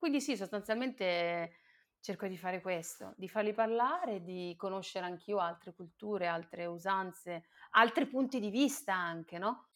Quindi sì, sostanzialmente cerco di fare questo, di farli parlare, di conoscere anch'io altre culture, altre usanze, altri punti di vista anche, no?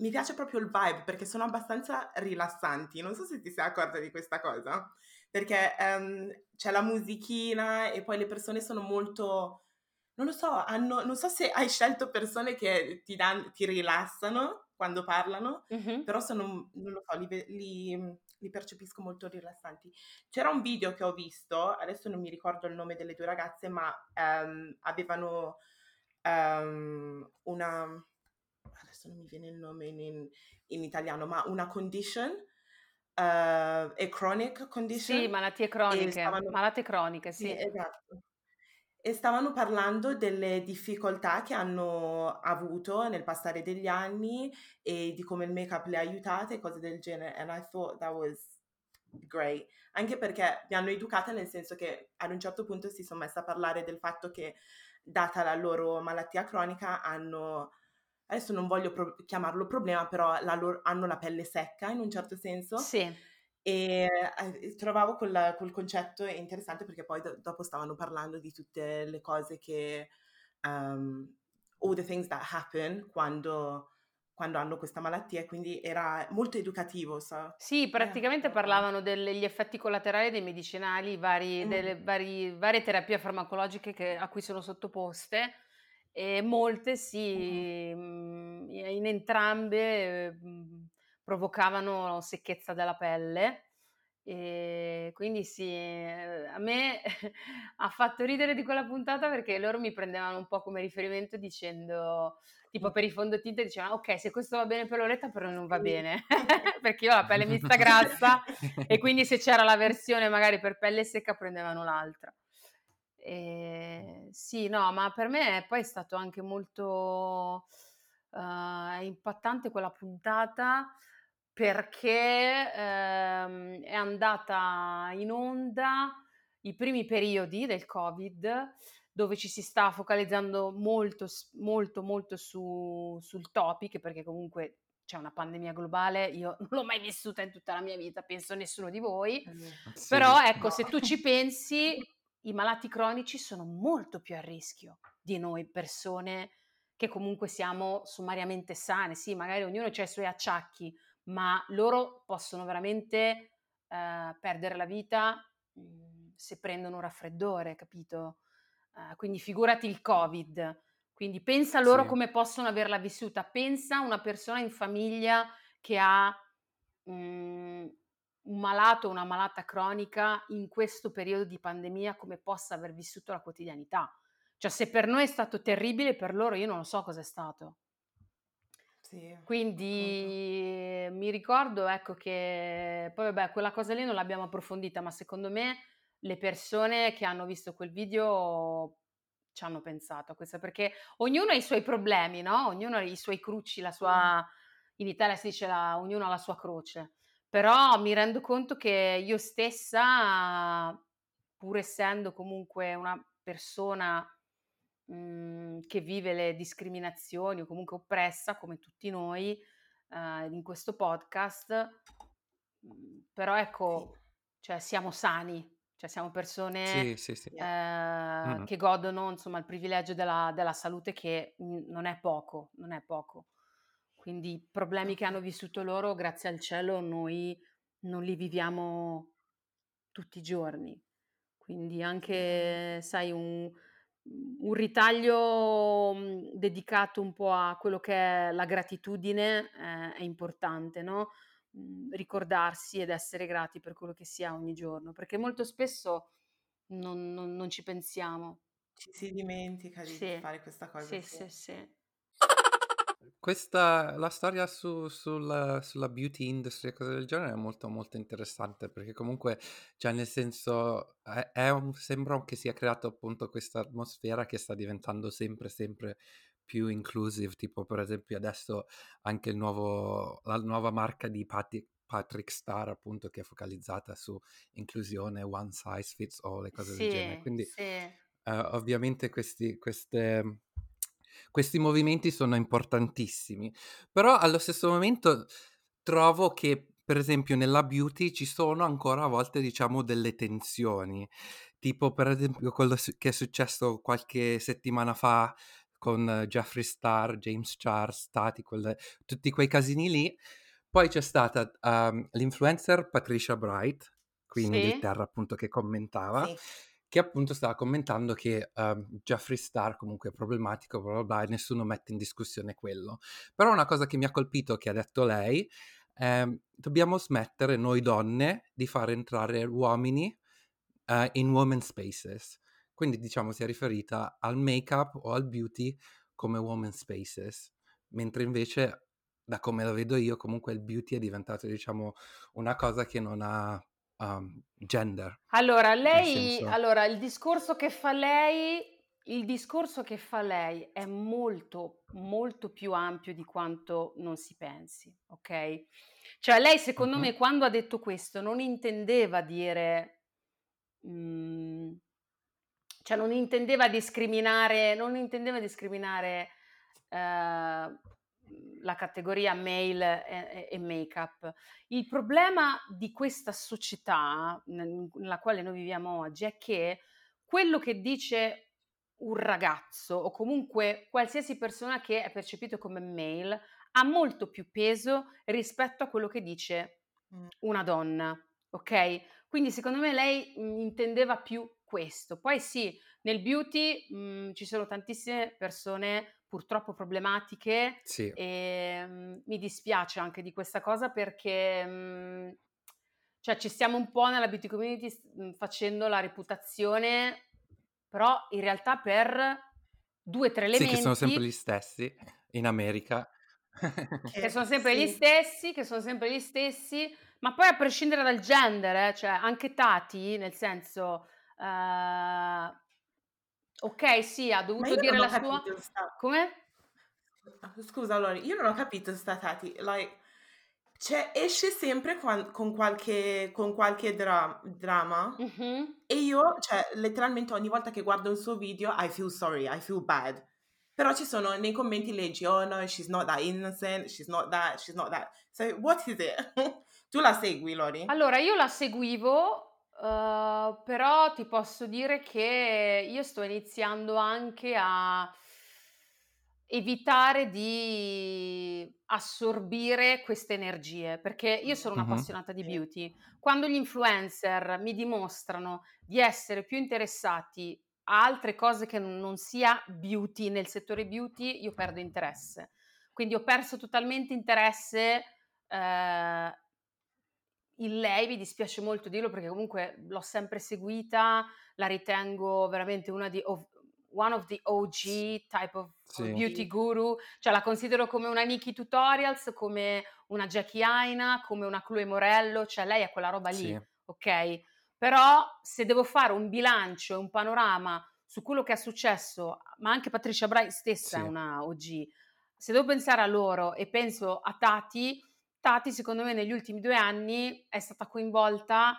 Mi piace proprio il vibe perché sono abbastanza rilassanti, non so se ti sei accorta di questa cosa, perché um, c'è la musichina e poi le persone sono molto, non lo so, hanno, non so se hai scelto persone che ti, dan, ti rilassano quando parlano, mm-hmm. però sono, non lo so, li, li li percepisco molto rilassanti. C'era un video che ho visto, adesso non mi ricordo il nome delle due ragazze, ma um, avevano um, una... adesso non mi viene il nome in, in, in italiano, ma una condition, uh, a chronic condition. Sì, malattie croniche, stavano... malattie croniche, sì. sì esatto e stavano parlando delle difficoltà che hanno avuto nel passare degli anni e di come il make-up le ha aiutate e cose del genere. And I thought that was great. Anche perché mi hanno educata nel senso che ad un certo punto si sono messa a parlare del fatto che, data la loro malattia cronica, hanno adesso non voglio pro- chiamarlo problema, però la loro, hanno la pelle secca in un certo senso. Sì. E eh, trovavo quel, quel, concetto interessante perché poi do, dopo stavano parlando di tutte le cose che, um, all the things that happen quando, quando hanno questa malattia, quindi era molto educativo. So. Sì, eh, praticamente eh, parlavano degli effetti collaterali dei medicinali, vari, mm. delle vari, varie terapie farmacologiche che, a cui sono sottoposte e molte sì, mm. in entrambe provocavano secchezza della pelle. E quindi sì, a me ha fatto ridere di quella puntata perché loro mi prendevano un po' come riferimento dicendo, tipo per i fondotinta dicevano ok se questo va bene per l'oretta però non va bene perché io ho la pelle mista grassa e quindi se c'era la versione magari per pelle secca prendevano l'altra. E, sì, no, ma per me poi è stato anche molto uh, impattante quella puntata perché ehm, è andata in onda i primi periodi del Covid dove ci si sta focalizzando molto, molto, molto su, sul topic, perché comunque c'è una pandemia globale, io non l'ho mai vissuta in tutta la mia vita, penso nessuno di voi, sì, però ecco, no. se tu ci pensi, i malati cronici sono molto più a rischio di noi persone che comunque siamo sommariamente sane, sì, magari ognuno ha i suoi acciacchi, ma loro possono veramente eh, perdere la vita mh, mhmm, se prendono un raffreddore, capito? Eh, quindi figurati il Covid. Quindi pensa loro sì. come possono averla vissuta. Pensa a una persona in famiglia che ha mh, mhmm, un malato o una malata cronica in questo periodo di pandemia, come possa aver vissuto la quotidianità. Cioè, se per noi è stato terribile, per loro io non lo so cosa è stato. Sì, Quindi mi ricordo, ecco, che poi vabbè, quella cosa lì non l'abbiamo approfondita, ma secondo me le persone che hanno visto quel video ci hanno pensato a questo, perché ognuno ha i suoi problemi, no? Ognuno ha i suoi cruci, la sua... In Italia si dice la... ognuno ha la sua croce, però mi rendo conto che io stessa, pur essendo comunque una persona Mhmm, che vive le discriminazioni o comunque oppressa come tutti noi eh, in questo podcast, mhmm, però ecco, cioè siamo sani, cioè siamo persone sì, sì, sì. Eh, mm. che godono insomma il privilegio della, della salute che non è poco, non è poco. Quindi i problemi che hanno vissuto loro, grazie al cielo, noi non li viviamo tutti i giorni. Quindi anche, sai, un, un ritaglio, mhmm, dedicato un po' a quello che è la gratitudine, ehm, è importante, no, mhmm, ricordarsi ed essere grati per quello che si ha ogni giorno, perché molto spesso non non non ci pensiamo. Ci si dimentica di Sì, fare questa cosa, sì, sì. sì, sì. Questa, la storia su, sulla, sulla beauty industry e cose del genere è molto molto interessante perché comunque, cioè nel senso, è, è un- sembra che sia creato appunto questa atmosfera che sta diventando sempre sempre più inclusive, tipo per esempio adesso anche il nuovo, la nuova marca di Patti- Patrick Star appunto che è focalizzata su inclusione, one size fits all e cose del genere. Sì, Quindi sì. eh, ovviamente questi, queste, questi movimenti sono importantissimi, però allo stesso momento trovo che, per esempio, nella beauty ci sono ancora a volte, diciamo, delle tensioni, tipo per esempio quello che è successo qualche settimana fa con Jeffree Star, James Charles, Tati, quelle- tutti quei casini lì. Poi c'è stata um, l'influencer Patricia Bright, qui in Sì, Inghilterra appunto, che commentava Sì. Che appunto stava commentando che um, Jeffree Star comunque è problematico, bla bla bla, e nessuno mette in discussione quello. Però una cosa che mi ha colpito che ha detto lei è dobbiamo smettere noi donne di far entrare uomini uh, in women spaces. Quindi diciamo si è riferita al make-up o al beauty come women spaces, mentre invece da come lo vedo io comunque il beauty è diventato diciamo una cosa che non ha um, gender. Allora, lei, senso... allora, il discorso che fa lei, il discorso che fa lei è molto, molto più ampio di quanto non si pensi, ok? Cioè, lei, secondo Mhm. me, quando ha detto questo, non intendeva dire, mm, cioè, non intendeva discriminare, non intendeva discriminare eh, la categoria male e, e make-up. Il problema di questa società nel- nella quale noi viviamo oggi è che quello che dice un ragazzo o comunque qualsiasi persona che è percepito come male ha molto più peso rispetto a quello che dice Mm. una donna, ok? Quindi secondo me lei mh, intendeva più questo. Poi sì, nel beauty mh, ci sono tantissime persone purtroppo problematiche Sì. e mh, mi dispiace anche di questa cosa perché mh, cioè ci stiamo un po' nella beauty community s- mh, facendo la reputazione, però in realtà per due o tre Sì, che sono sempre elementi gli stessi in America. che sono sempre gli sì. stessi, che sono sempre gli stessi, ma poi a prescindere dal genere, eh, cioè anche Tati, nel senso, eh, ok, sì, ha dovuto dire la sua... sta... Come? Scusa, Lori, io non ho capito sta Tati. Like, cioè, esce sempre quan- con qualche, con qualche dra- drama Mhm. e io, cioè, letteralmente ogni volta che guardo un suo video, I feel sorry, I feel bad. Però ci sono nei commenti leggi, oh no, she's not that innocent, she's not that, she's not that. So, what is it? tu la segui, Lori? Allora, io la seguivo, eh, però ti posso dire che io sto iniziando anche a evitare di assorbire queste energie, perché io sono Mhm. un'appassionata di beauty. Quando gli influencer mi dimostrano di essere più interessati a altre cose che non non sia beauty nel settore beauty, io perdo interesse. Quindi ho perso totalmente interesse eh, in lei, mi dispiace molto dirlo perché comunque l'ho sempre seguita, la ritengo veramente una di of- one of the OG type of Sì. beauty guru, cioè la considero come una Nikki Tutorials, come una Jackie Aina, come una Chloe Morello, cioè lei è quella roba lì, Sì. ok? Però se devo fare un bilancio e un panorama su quello che è successo, ma anche Patricia Bright stessa Sì. è una OG, se devo pensare a loro e penso a Tati, Tati, secondo me, negli ultimi due anni è stata coinvolta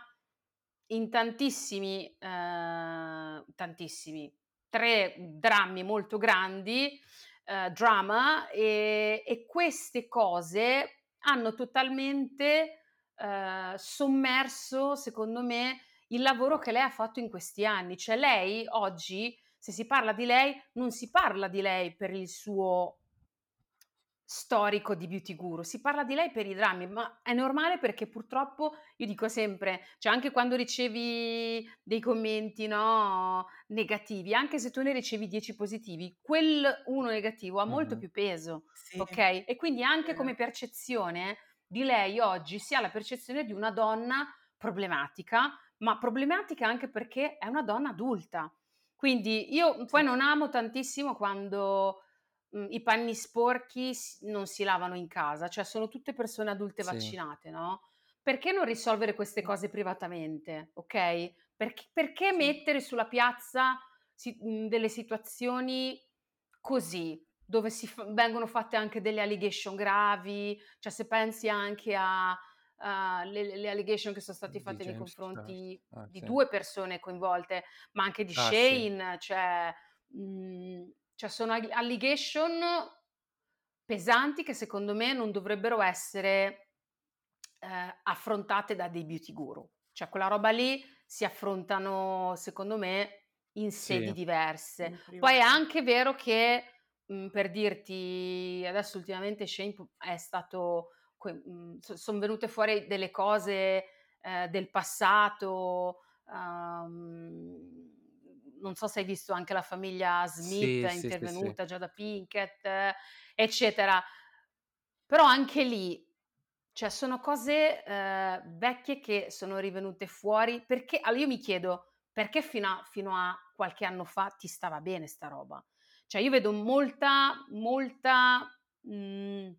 in tantissimi, eh, tantissimi, tre drammi molto grandi, eh, drama, e, e queste cose hanno totalmente eh, sommerso, secondo me, il lavoro che lei ha fatto in questi anni. Cioè lei oggi, se si parla di lei, non si parla di lei per il suo storico di Beauty Guru, si parla di lei per i drammi, ma è normale perché purtroppo io dico sempre, cioè anche quando ricevi dei commenti no, negativi, anche se tu ne ricevi 10 positivi, quel uno negativo ha molto Mhm. più peso, Sì. ok? E quindi anche come percezione di lei oggi si ha la percezione di una donna problematica, ma problematica anche perché è una donna adulta. Quindi io poi non amo tantissimo quando i panni sporchi non si lavano in casa, cioè sono tutte persone adulte Sì. vaccinate, no? Perché non risolvere queste cose privatamente, ok? Perché, perché Sì. mettere sulla piazza si- mh, delle situazioni così, dove si fa- vengono fatte anche delle allegation gravi, cioè se pensi anche a... a le, le allegation che sono state fatte nei James confronti. Ah, di sì. due persone coinvolte, ma anche di Ah, sì. Shane, cioè, mh, cioè sono allegation pesanti che secondo me non dovrebbero essere eh, affrontate da dei beauty guru. Cioè quella roba lì si affrontano, secondo me, in sedi Sì. diverse. Poi è anche vero che, mh, per dirti, adesso ultimamente Shane è stato, sono venute fuori delle cose eh, del passato, ehm, non so se hai visto anche la famiglia Smith Sì, è sì, sì, intervenuta, Giada Pinkett, eccetera. Però anche lì, cioè sono cose eh, vecchie che sono rivenute fuori perché, allora io mi chiedo, perché fino a, fino a qualche anno fa ti stava bene sta roba? Cioè io vedo molta, molta mh,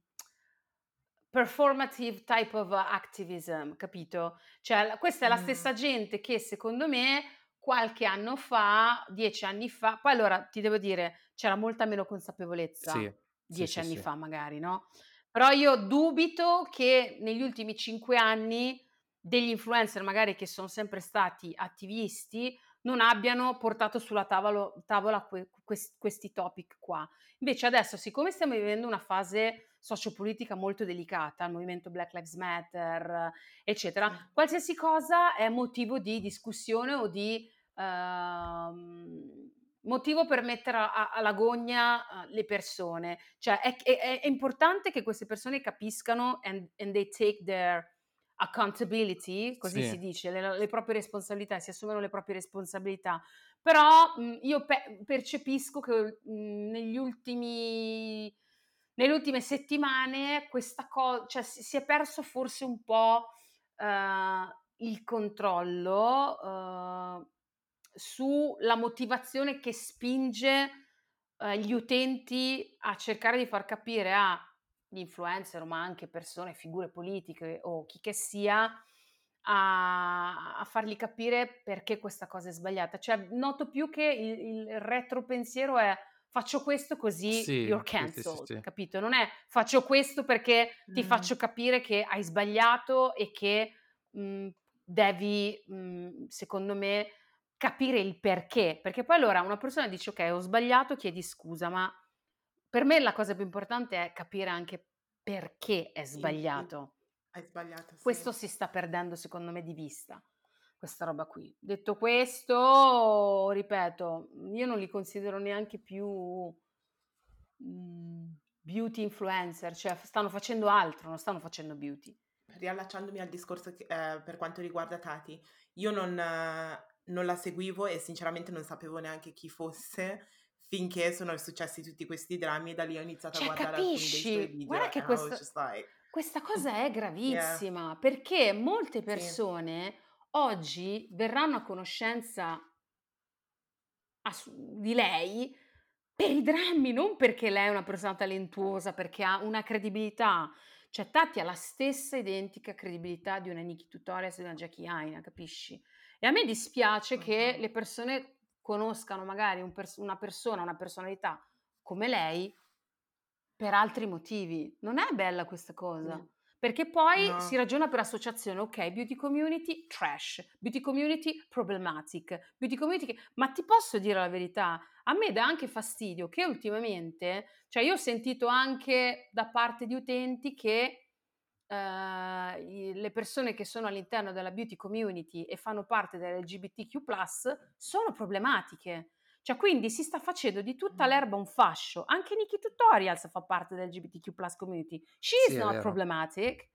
performative type of activism, capito? Cioè questa è la Mm. stessa gente che secondo me qualche anno fa, dieci anni fa, poi allora ti devo dire, c'era molta meno consapevolezza Sì, dieci sì, anni sì. fa magari, no? Però io dubito che negli ultimi cinque anni degli influencer magari che sono sempre stati attivisti non abbiano portato sulla tavolo- tavola que- quest- questi topic qua. Invece adesso, siccome stiamo vivendo una fase sociopolitica molto delicata, il movimento Black Lives Matter, eccetera, qualsiasi cosa è motivo di discussione o di ehm, motivo per mettere a- a- alla gogna eh, le persone. Cioè è, è- è importante che queste persone capiscano and, and they take their accountability, così Sì. si dice, le, le proprie responsabilità, si assumono le proprie responsabilità. Però mh, io pe- percepisco che mh, negli ultimi nelle ultime settimane questa cosa, cioè si, si è perso forse un po' eh, il controllo eh, sulla motivazione che spinge eh, gli utenti a cercare di far capire agli influencer, ma anche persone, figure politiche o chi che sia, a, a fargli capire perché questa cosa è sbagliata. Cioè, noto più che il, il retropensiero è faccio questo così Sì, you're sì, sì, sì, cancelled, sì. capito? Non è faccio questo perché ti Mm. faccio capire che hai sbagliato e che mh, devi, mh, secondo me, capire il perché. Perché poi allora una persona dice ok, ho sbagliato, chiedi scusa, ma per me la cosa più importante è capire anche perché è sbagliato. Hai sbagliato, sì. Questo si sta perdendo secondo me di vista, questa roba qui. Detto questo, ripeto, io non li considero neanche più mm, beauty influencer, cioè stanno facendo altro, non stanno facendo beauty. Riallacciandomi al discorso che- eh, per quanto riguarda Tati, io non, eh, non la seguivo e sinceramente non sapevo neanche chi fosse finché sono successi tutti questi drammi e da lì ho iniziato a Cioè, guardare alcuni dei suoi capisci? video Guarda che I was questo- like, Questa cosa è yeah, gravissima perché molte sì, persone oggi verranno a conoscenza di lei per i drammi, non perché lei è una persona talentuosa, perché ha una credibilità. Cioè, Tati ha la stessa identica credibilità di una Nikki Tutorials e di una Jackie Aina, capisci? E a me dispiace che Mhm. le persone conoscano magari un pers- una persona, una personalità come lei per altri motivi. Non è bella questa cosa. No. Perché poi No. si ragiona per associazione, ok, beauty community trash, beauty community problematic, beauty community... Ma ti posso dire la verità, a me dà anche fastidio che ultimamente, cioè io ho sentito anche da parte di utenti che eh, le persone che sono all'interno della beauty community e fanno parte dell'LGBTQ+, sono problematiche. Cioè, quindi si sta facendo di tutta l'erba un fascio. Anche Nikki Tutorials fa parte del LGBTQ community. She Sì, is not problematic.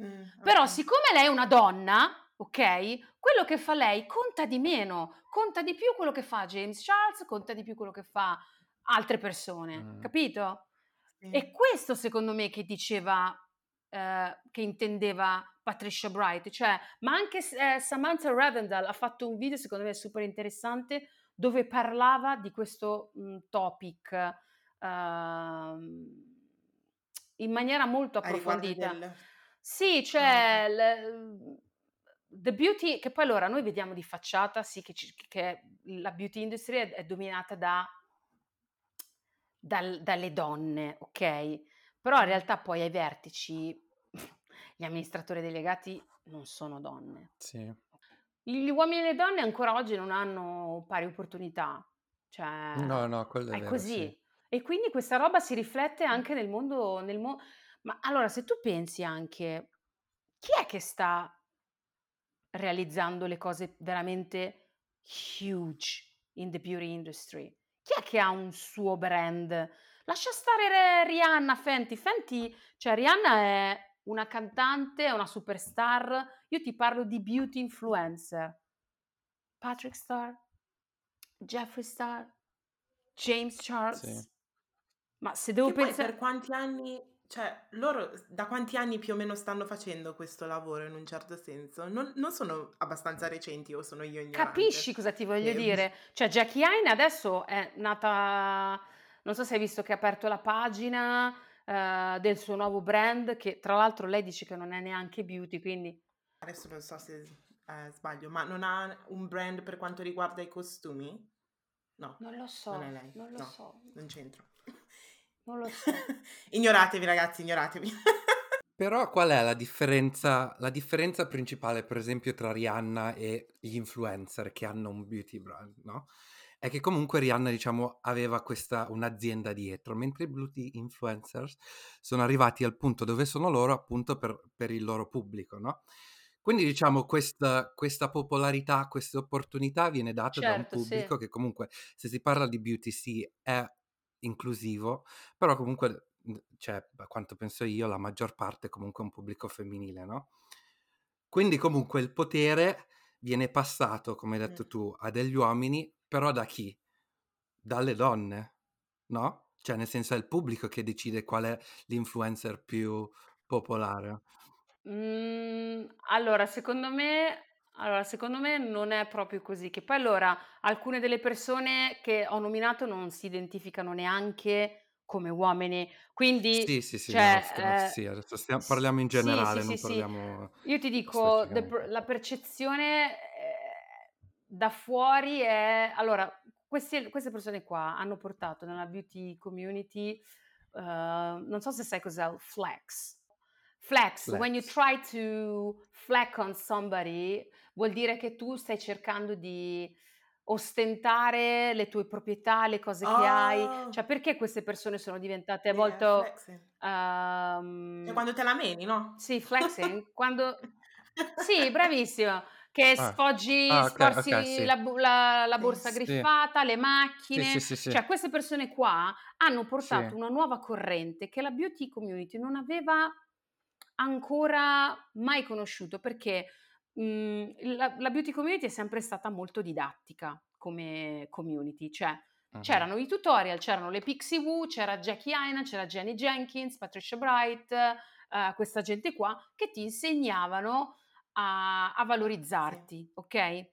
Mm, Però, ok. siccome lei è una donna, ok, quello che fa lei conta di meno. Conta di più quello che fa James Charles, conta di più quello che fa altre persone. Mm. Capito? Sì. E questo secondo me che diceva, eh, che intendeva Patricia Bright, cioè, ma anche eh, Samantha Ravendal ha fatto un video secondo me super interessante dove parlava di questo mh, topic uh, in maniera molto approfondita. Del... Sì, cioè, okay. the beauty, che poi allora noi vediamo di facciata, sì, che, ci, che la beauty industry è, è dominata da, dal, dalle donne, ok? Però in realtà poi ai vertici gli amministratori delegati non sono donne. Sì. Gli uomini e le donne ancora oggi non hanno pari opportunità. Cioè, no, no, quello è, è vero, così. Sì. E quindi questa roba si riflette anche nel mondo, nel mo- ma allora se tu pensi anche, chi è che sta realizzando le cose veramente huge in the beauty industry? Chi è che ha un suo brand? Lascia stare Rihanna, Fenty. Fenty, cioè Rihanna è una cantante, una superstar. Io ti parlo di beauty influencer. Patrick Star, Jeffree Star, James Charles. Sì. Ma se devo pensare... per quanti anni, cioè, loro da quanti anni più o meno stanno facendo questo lavoro in un certo senso? Non, non sono abbastanza recenti o sono io ignorante? Capisci cosa ti voglio eh. dire? Cioè, Jackie Hine adesso è nata... Non so se hai visto che ha aperto la pagina uh, del suo nuovo brand, che tra l'altro lei dice che non è neanche beauty, quindi... Adesso non so se eh, sbaglio, ma non ha un brand per quanto riguarda i costumi? No. Non lo so. Non è lei. Non lo no, so. Non c'entro. Non lo so. ignoratevi ragazzi, ignoratevi. Però qual è la differenza, la differenza principale, per esempio, tra Rihanna e gli influencer che hanno un beauty brand, no? È che comunque Rihanna, diciamo, aveva questa, un'azienda dietro, mentre i beauty influencers sono arrivati al punto dove sono loro appunto per, per il loro pubblico, no? Quindi diciamo questa, questa, popolarità, questa opportunità viene data certo, da un certo, pubblico sì. che comunque se si parla di beauty sì è inclusivo, però comunque, mhmm, cioè, a quanto penso io, la maggior parte è comunque un pubblico femminile, no? Quindi comunque il potere viene passato, come hai detto tu, a degli uomini, però da chi? Dalle donne, no? Cioè nel senso è il pubblico che decide qual è l'influencer più popolare. Mm, allora, secondo me allora, secondo me non è proprio così, che poi allora alcune delle persone che ho nominato non si identificano neanche come uomini, quindi Sì, sì, sì, cioè, no, eh, sì, adesso stiamo, parliamo in sì, sì, generale, sì, non parliamo Io ti dico, the la percezione da fuori è... Allora, questi- queste persone qua hanno portato nella beauty community, eh, non so se sai cos'è il flex. Flex, when you try to flex on somebody, vuol dire che tu stai cercando di ostentare le tue proprietà, le cose che hai. Oh. Cioè, perché queste persone sono diventate a Yeah, volte... Cioè quando te la meni, no? sì, flexing, quando... Sì, bravissimo. Che Ah, sfoggi, ah, ok, sforzi ok, sì. la, la- la borsa Sì, griffata, le macchine. sì, sì, sì, Cioè, queste persone qua hanno portato una nuova corrente che la beauty community non aveva ancora mai conosciuto perché mh, la, la beauty community è sempre stata molto didattica come community, cioè Mhm. c'erano i tutorial, c'erano le Pixie Woo, c'era Jackie Aina, c'era Jenny Jenkins, Patricia Bright, eh, questa gente qua che ti insegnavano a, a Sì. valorizzarti, ok?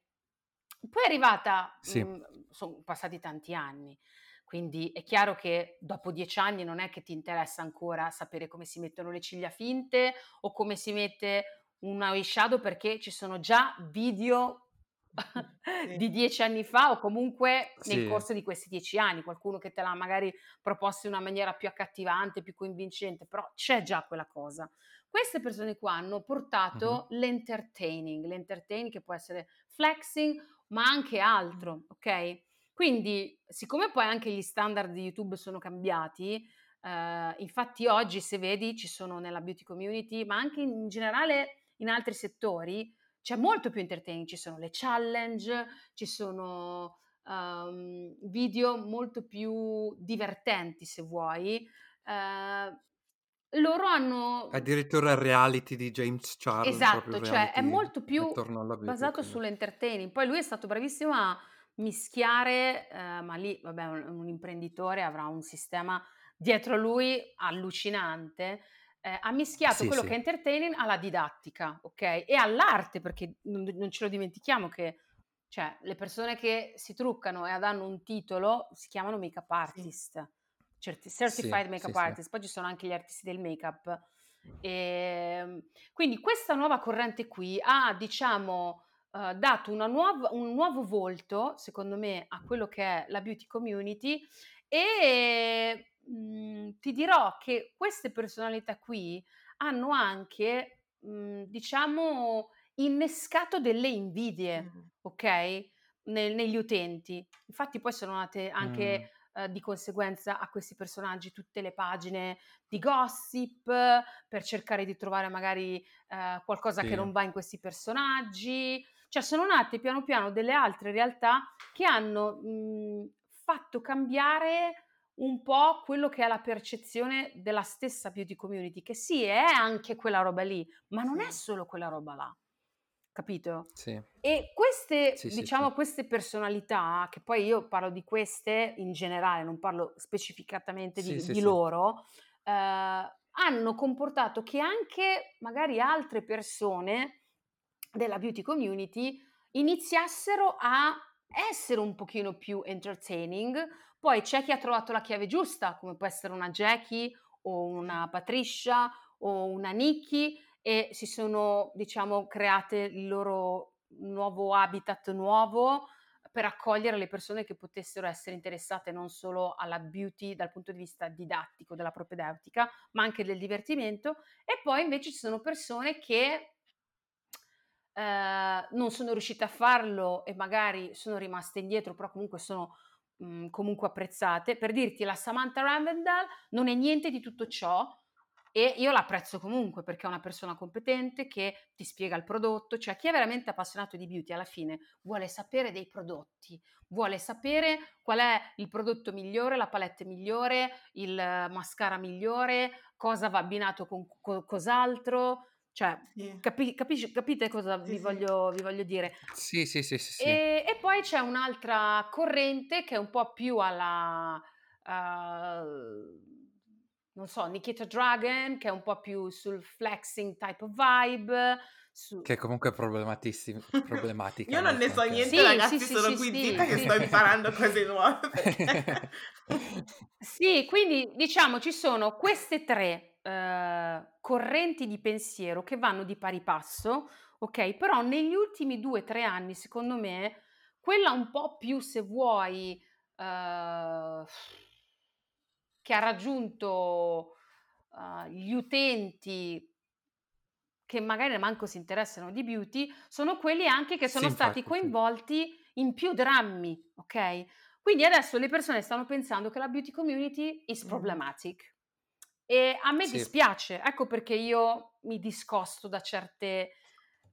Poi è arrivata, Sì. sono passati tanti anni, quindi è chiaro che dopo dieci anni non è che ti interessa ancora sapere come si mettono le ciglia finte o come si mette un eyeshadow perché ci sono già video Sì. di dieci anni fa o comunque nel Sì. corso di questi dieci anni, qualcuno che te l'ha magari proposto in una maniera più accattivante, più convincente, però c'è già quella cosa. Queste persone qua hanno portato l'entertaining, l'entertaining che può essere flexing, ma anche altro, ok? Quindi, siccome poi anche gli standard di YouTube sono cambiati, eh, infatti oggi se vedi ci sono nella beauty community, ma anche in generale in altri settori, c'è molto più entertaining, ci sono le challenge, ci sono um, video molto più divertenti se vuoi. Eh, loro hanno... Addirittura il reality di James Charles, Esatto, cioè è molto più basato sull'entertaining. Poi lui è stato bravissimo a mischiare, eh, ma lì, vabbè, un, un imprenditore avrà un sistema dietro lui allucinante. eh, ha mischiato Sì, quello sì. che è entertaining alla didattica, ok? E all'arte, perché non, non ce lo dimentichiamo che Cioè, le persone che si truccano e hanno un titolo si chiamano make-up Sì. Certi- certified Sì, make-up sì, sì. artist, poi ci sono anche gli artisti del make-up. E, quindi questa nuova corrente qui ha, diciamo, eh, dato una nuova- un nuovo volto, secondo me, a quello che è la beauty community e mh, ti dirò che queste personalità qui hanno anche, mh, diciamo, innescato delle invidie, Mm. ok? Nel- negli utenti. Infatti poi sono nate anche Mm. Eh, di conseguenza a questi personaggi tutte le pagine di gossip per cercare di trovare magari eh, qualcosa che Sì. non va in questi personaggi. Cioè sono nate piano piano delle altre realtà che hanno mh, fatto cambiare un po' quello che è la percezione della stessa beauty community, che sì, è anche quella roba lì, ma non è solo quella roba là, capito? Sì. E queste, Sì, diciamo, sì. queste personalità, che poi io parlo di queste in generale, non parlo specificatamente di, di loro, eh, hanno comportato che anche magari altre persone della beauty community iniziassero a essere un pochino più entertaining. Poi c'è chi ha trovato la chiave giusta, come può essere una Jackie o una Patricia o una Nikki e si sono, diciamo, create il loro nuovo habitat nuovo per accogliere le persone che potessero essere interessate non solo alla beauty dal punto di vista didattico, della propedeutica, ma anche del divertimento. E poi invece ci sono persone che eh, non sono riuscite a farlo e magari sono rimaste indietro, però comunque sono mh, comunque apprezzate. Per dirti, la Samantha Ravendal non è niente di tutto ciò e io l'apprezzo comunque perché è una persona competente che ti spiega il prodotto, cioè chi è veramente appassionato di beauty alla fine vuole sapere dei prodotti, vuole sapere qual è il prodotto migliore, la palette migliore, il mascara migliore, cosa va abbinato con co- cos'altro, cioè Sì. capi- capisci- capite cosa Sì, vi sì. voglio, vi voglio dire? Sì, sì, sì, sì, sì. E, e poi c'è un'altra corrente che è un po' più alla, uh, non so, Nikita Dragon, che è un po' più sul flexing type of vibe. Su... Che comunque è problematissi- problematica. Io non ne so anche. niente, Sì, ragazzi, sì, sì, sono sì, qui sì, zitta che sto imparando cose nuove. perché- Sì, quindi diciamo ci sono queste tre eh, correnti di pensiero che vanno di pari passo, ok? Però negli ultimi due o tre anni, secondo me, quella un po' più, se vuoi, eh, che ha raggiunto eh, gli utenti che magari manco si interessano di beauty, sono quelli anche che sono Sì, stati infatti, sì. coinvolti in più drammi, ok? Quindi adesso le persone stanno pensando che la beauty community is problematic. E a me Sì. dispiace, ecco perché io mi discosto da certe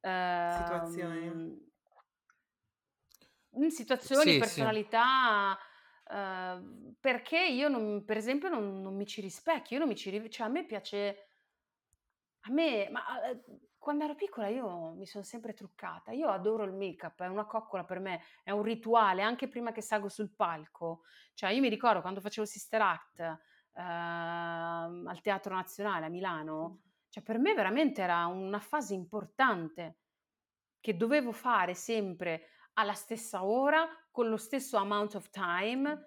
ehm, Situazioni. in situazioni, Sì, sì. personalità, ehm, perché io non, per esempio non, non mi ci rispecchio, io non mi ci ri- cioè a me piace, a me, ma eh, quando ero piccola io mi sono sempre truccata, io adoro il make-up, è una coccola per me, è un rituale, anche prima che salgo sul palco, cioè io mi ricordo quando facevo Sister Act ehm, al Teatro Nazionale a Milano, cioè per me veramente era una fase importante che dovevo fare sempre alla stessa ora, con lo stesso amount of time,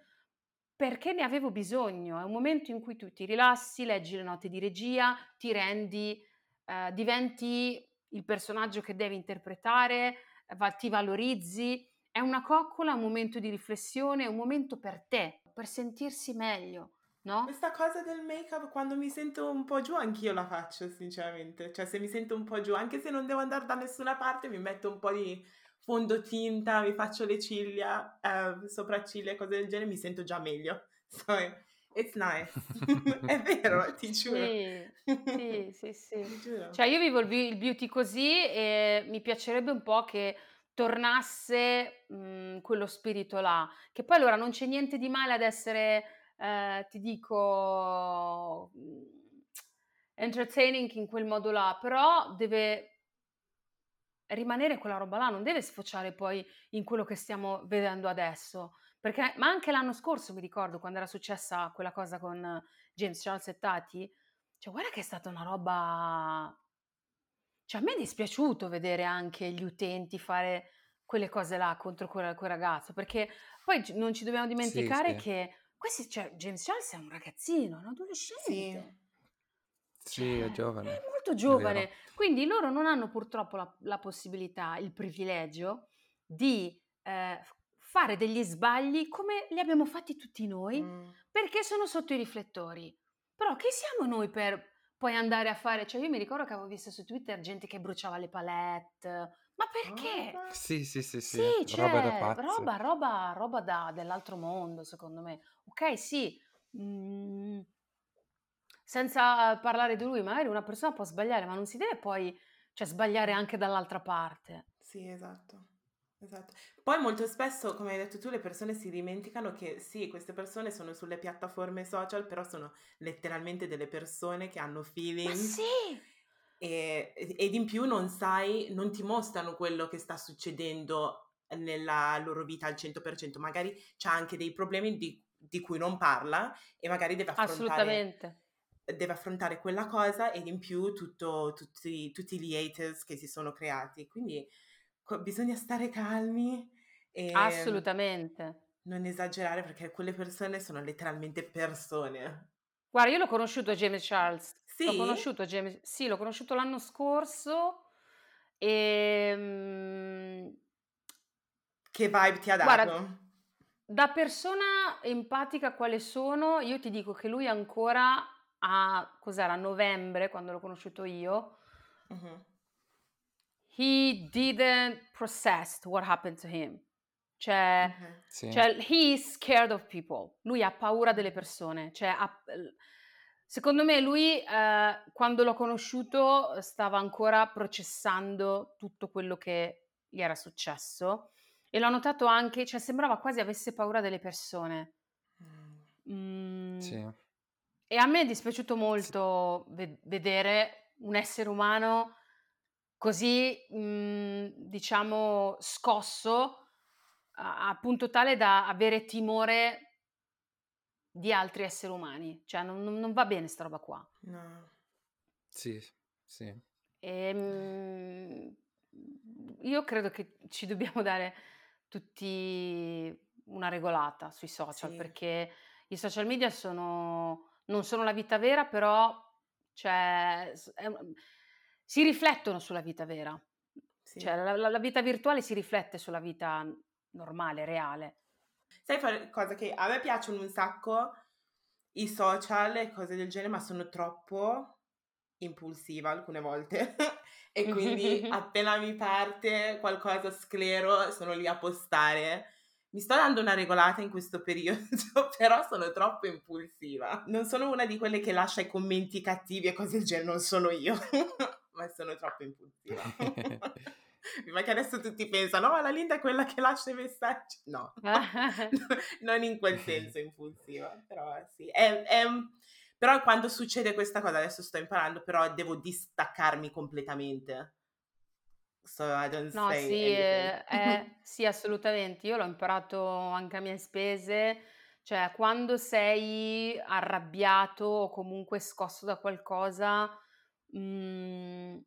perché ne avevo bisogno. È un momento in cui tu ti rilassi, leggi le note di regia, ti rendi, eh, diventi il personaggio che devi interpretare, eh, va- ti valorizzi. È una coccola, un momento di riflessione, un momento per te, per sentirsi meglio, no? Questa cosa del make-up, quando mi sento un po' giù, anch'io la faccio, sinceramente. Cioè, se mi sento un po' giù, anche se non devo andare da nessuna parte, mi metto un po' di fondotinta, mi faccio le ciglia, eh, sopracciglia, cose del genere, mi sento già meglio. So, it's nice. È vero, ti giuro. Sì, sì, sì, giuro. Cioè io vivo il, be- il beauty così e mi piacerebbe un po' che tornasse mh, quello spirito là. Che poi allora non c'è niente di male ad essere, eh, ti dico, mh, entertaining in quel modo là, però deve rimanere quella roba là, non deve sfociare poi in quello che stiamo vedendo adesso. Perché, ma anche l'anno scorso mi ricordo quando era successa quella cosa con James Charles e Tati, cioè guarda che è stata una roba... Cioè a me è dispiaciuto vedere anche gli utenti fare quelle cose là contro quel, quel ragazzo, perché poi non ci dobbiamo Sì, dimenticare sì. che questi, cioè, James Charles è un ragazzino, un Sì. adolescente. Sì, è Cioè, giovane, è molto è giovane. vero. Quindi loro non hanno purtroppo la, la possibilità, il privilegio di eh, fare degli sbagli come li abbiamo fatti tutti noi, Mm. perché sono sotto i riflettori. Però chi siamo noi per poi andare a fare? Cioè, io mi ricordo che avevo visto su Twitter gente che bruciava le palette. Ma perché? Sì, sì, sì, sì, Sì, roba da cioè, pazzi. roba, roba, roba da- dell'altro mondo, secondo me. Ok, sì, mm, senza parlare di lui, magari una persona può sbagliare, ma non si deve poi, cioè, sbagliare anche dall'altra parte. Sì, esatto. Esatto. Poi molto spesso, come hai detto tu, le persone si dimenticano che sì, queste persone sono sulle piattaforme social, però sono letteralmente delle persone che hanno Ma feelings sì, e, ed in più non sai, non ti mostrano quello che sta succedendo nella loro vita al 100%, magari c'ha anche dei problemi di, di cui non parla e magari deve affrontare, assolutamente. Deve affrontare quella cosa ed in più tutto- tutti, tutti gli haters che si sono creati. Quindi co- bisogna stare calmi e Assolutamente. non esagerare perché quelle persone sono letteralmente persone. Guarda, io l'ho conosciuto James Charles. L'ho Sì? conosciuto James, sì, l'ho conosciuto l'anno scorso e mm, Che vibe ti ha guarda, dato? da persona empatica quale sono, io ti dico che lui ancora a, cos'era, a novembre, quando l'ho conosciuto io, Mhm. he didn't process what happened to him. Cioè, Ok. Sì. cioè, he is scared of people. Lui ha paura delle persone. Cioè, ha- secondo me lui, eh, quando l'ho conosciuto, stava ancora processando tutto quello che gli era successo. E l'ho notato anche, cioè, sembrava quasi avesse paura delle persone. Mm. Mm, Sì. E a me è dispiaciuto molto ve- vedere un essere umano così, mm, diciamo, scosso a, a punto tale da avere timore di altri esseri umani. Cioè, non, non- va bene sta roba qua. No. Sì, sì. Ehm, io credo che ci dobbiamo dare tutti una regolata sui social Sì. perché i social media sono, non sono la vita vera, però cioè, è un- si riflettono sulla vita vera. Sì. Cioè, la, la- la vita virtuale si riflette sulla vita normale, reale. Sai fare cosa che a me piacciono un sacco i social e cose del genere, ma sono troppo impulsiva alcune volte. e quindi appena mi parte qualcosa sclero, sono lì a postare. Mi sto dando una regolata in questo periodo, però sono troppo impulsiva. Non sono una di quelle che lascia i commenti cattivi e cose del genere, non sono io, ma sono troppo impulsiva. Ma che adesso tutti pensano, oh, la Linda è quella che lascia i messaggi. No, non in quel senso impulsiva, però sì. È- è- però quando succede questa cosa, adesso sto imparando, però devo distaccarmi completamente. So I don't No, say sì, anything. eh, eh, sì, assolutamente. Io l'ho imparato anche a mie spese, cioè quando sei arrabbiato o comunque scosso da qualcosa, mm,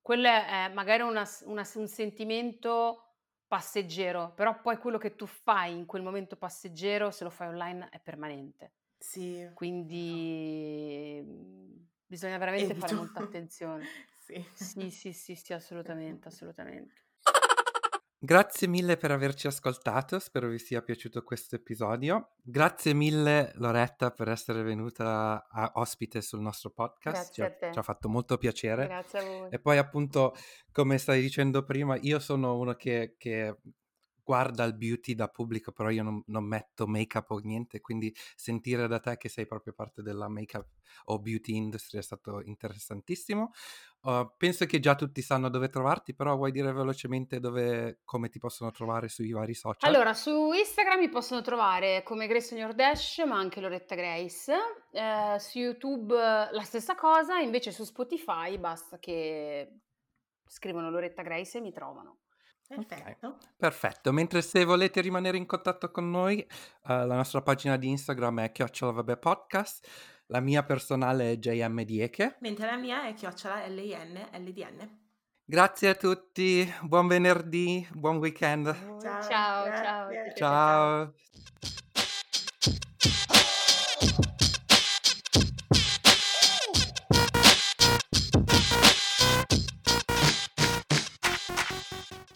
quello è magari una s- una s- un sentimento passeggero, però poi quello che tu fai in quel momento passeggero, se lo fai online, è permanente. Sì, Quindi mm, bisogna veramente fare evito. molta attenzione. Sì. Sì, sì, sì, sì, assolutamente, assolutamente. Grazie mille per averci ascoltato, spero vi sia piaciuto questo episodio. Grazie mille Loretta per essere venuta a ospite sul nostro podcast, ci Grazie ha, a te. ci ha fatto molto piacere. Grazie a voi. E poi appunto, come stai dicendo prima, io sono uno che, che guarda il beauty da pubblico, però io non, non metto make-up o niente, quindi sentire da te che sei proprio parte della make-up o beauty industry è stato interessantissimo. Uh, penso che già tutti sanno dove trovarti, però vuoi dire velocemente dove, come ti possono trovare sui vari social? Allora, su Instagram mi possono trovare come Grace Your Dash, ma anche Loretta Grace. Eh, su YouTube eh, la stessa cosa, invece su Spotify basta che scrivono Loretta Grace e mi trovano. Perfetto. Perfetto, mentre se volete rimanere in contatto con noi, eh, la nostra pagina di Instagram è chiocciola vabbè podcast, la mia personale è JM Dieche. Mentre la mia è chiocciola L-I-N-L-D-N. Grazie a tutti, buon venerdì, buon weekend. Ciao, Ciao, ciao, ciao. Ciao.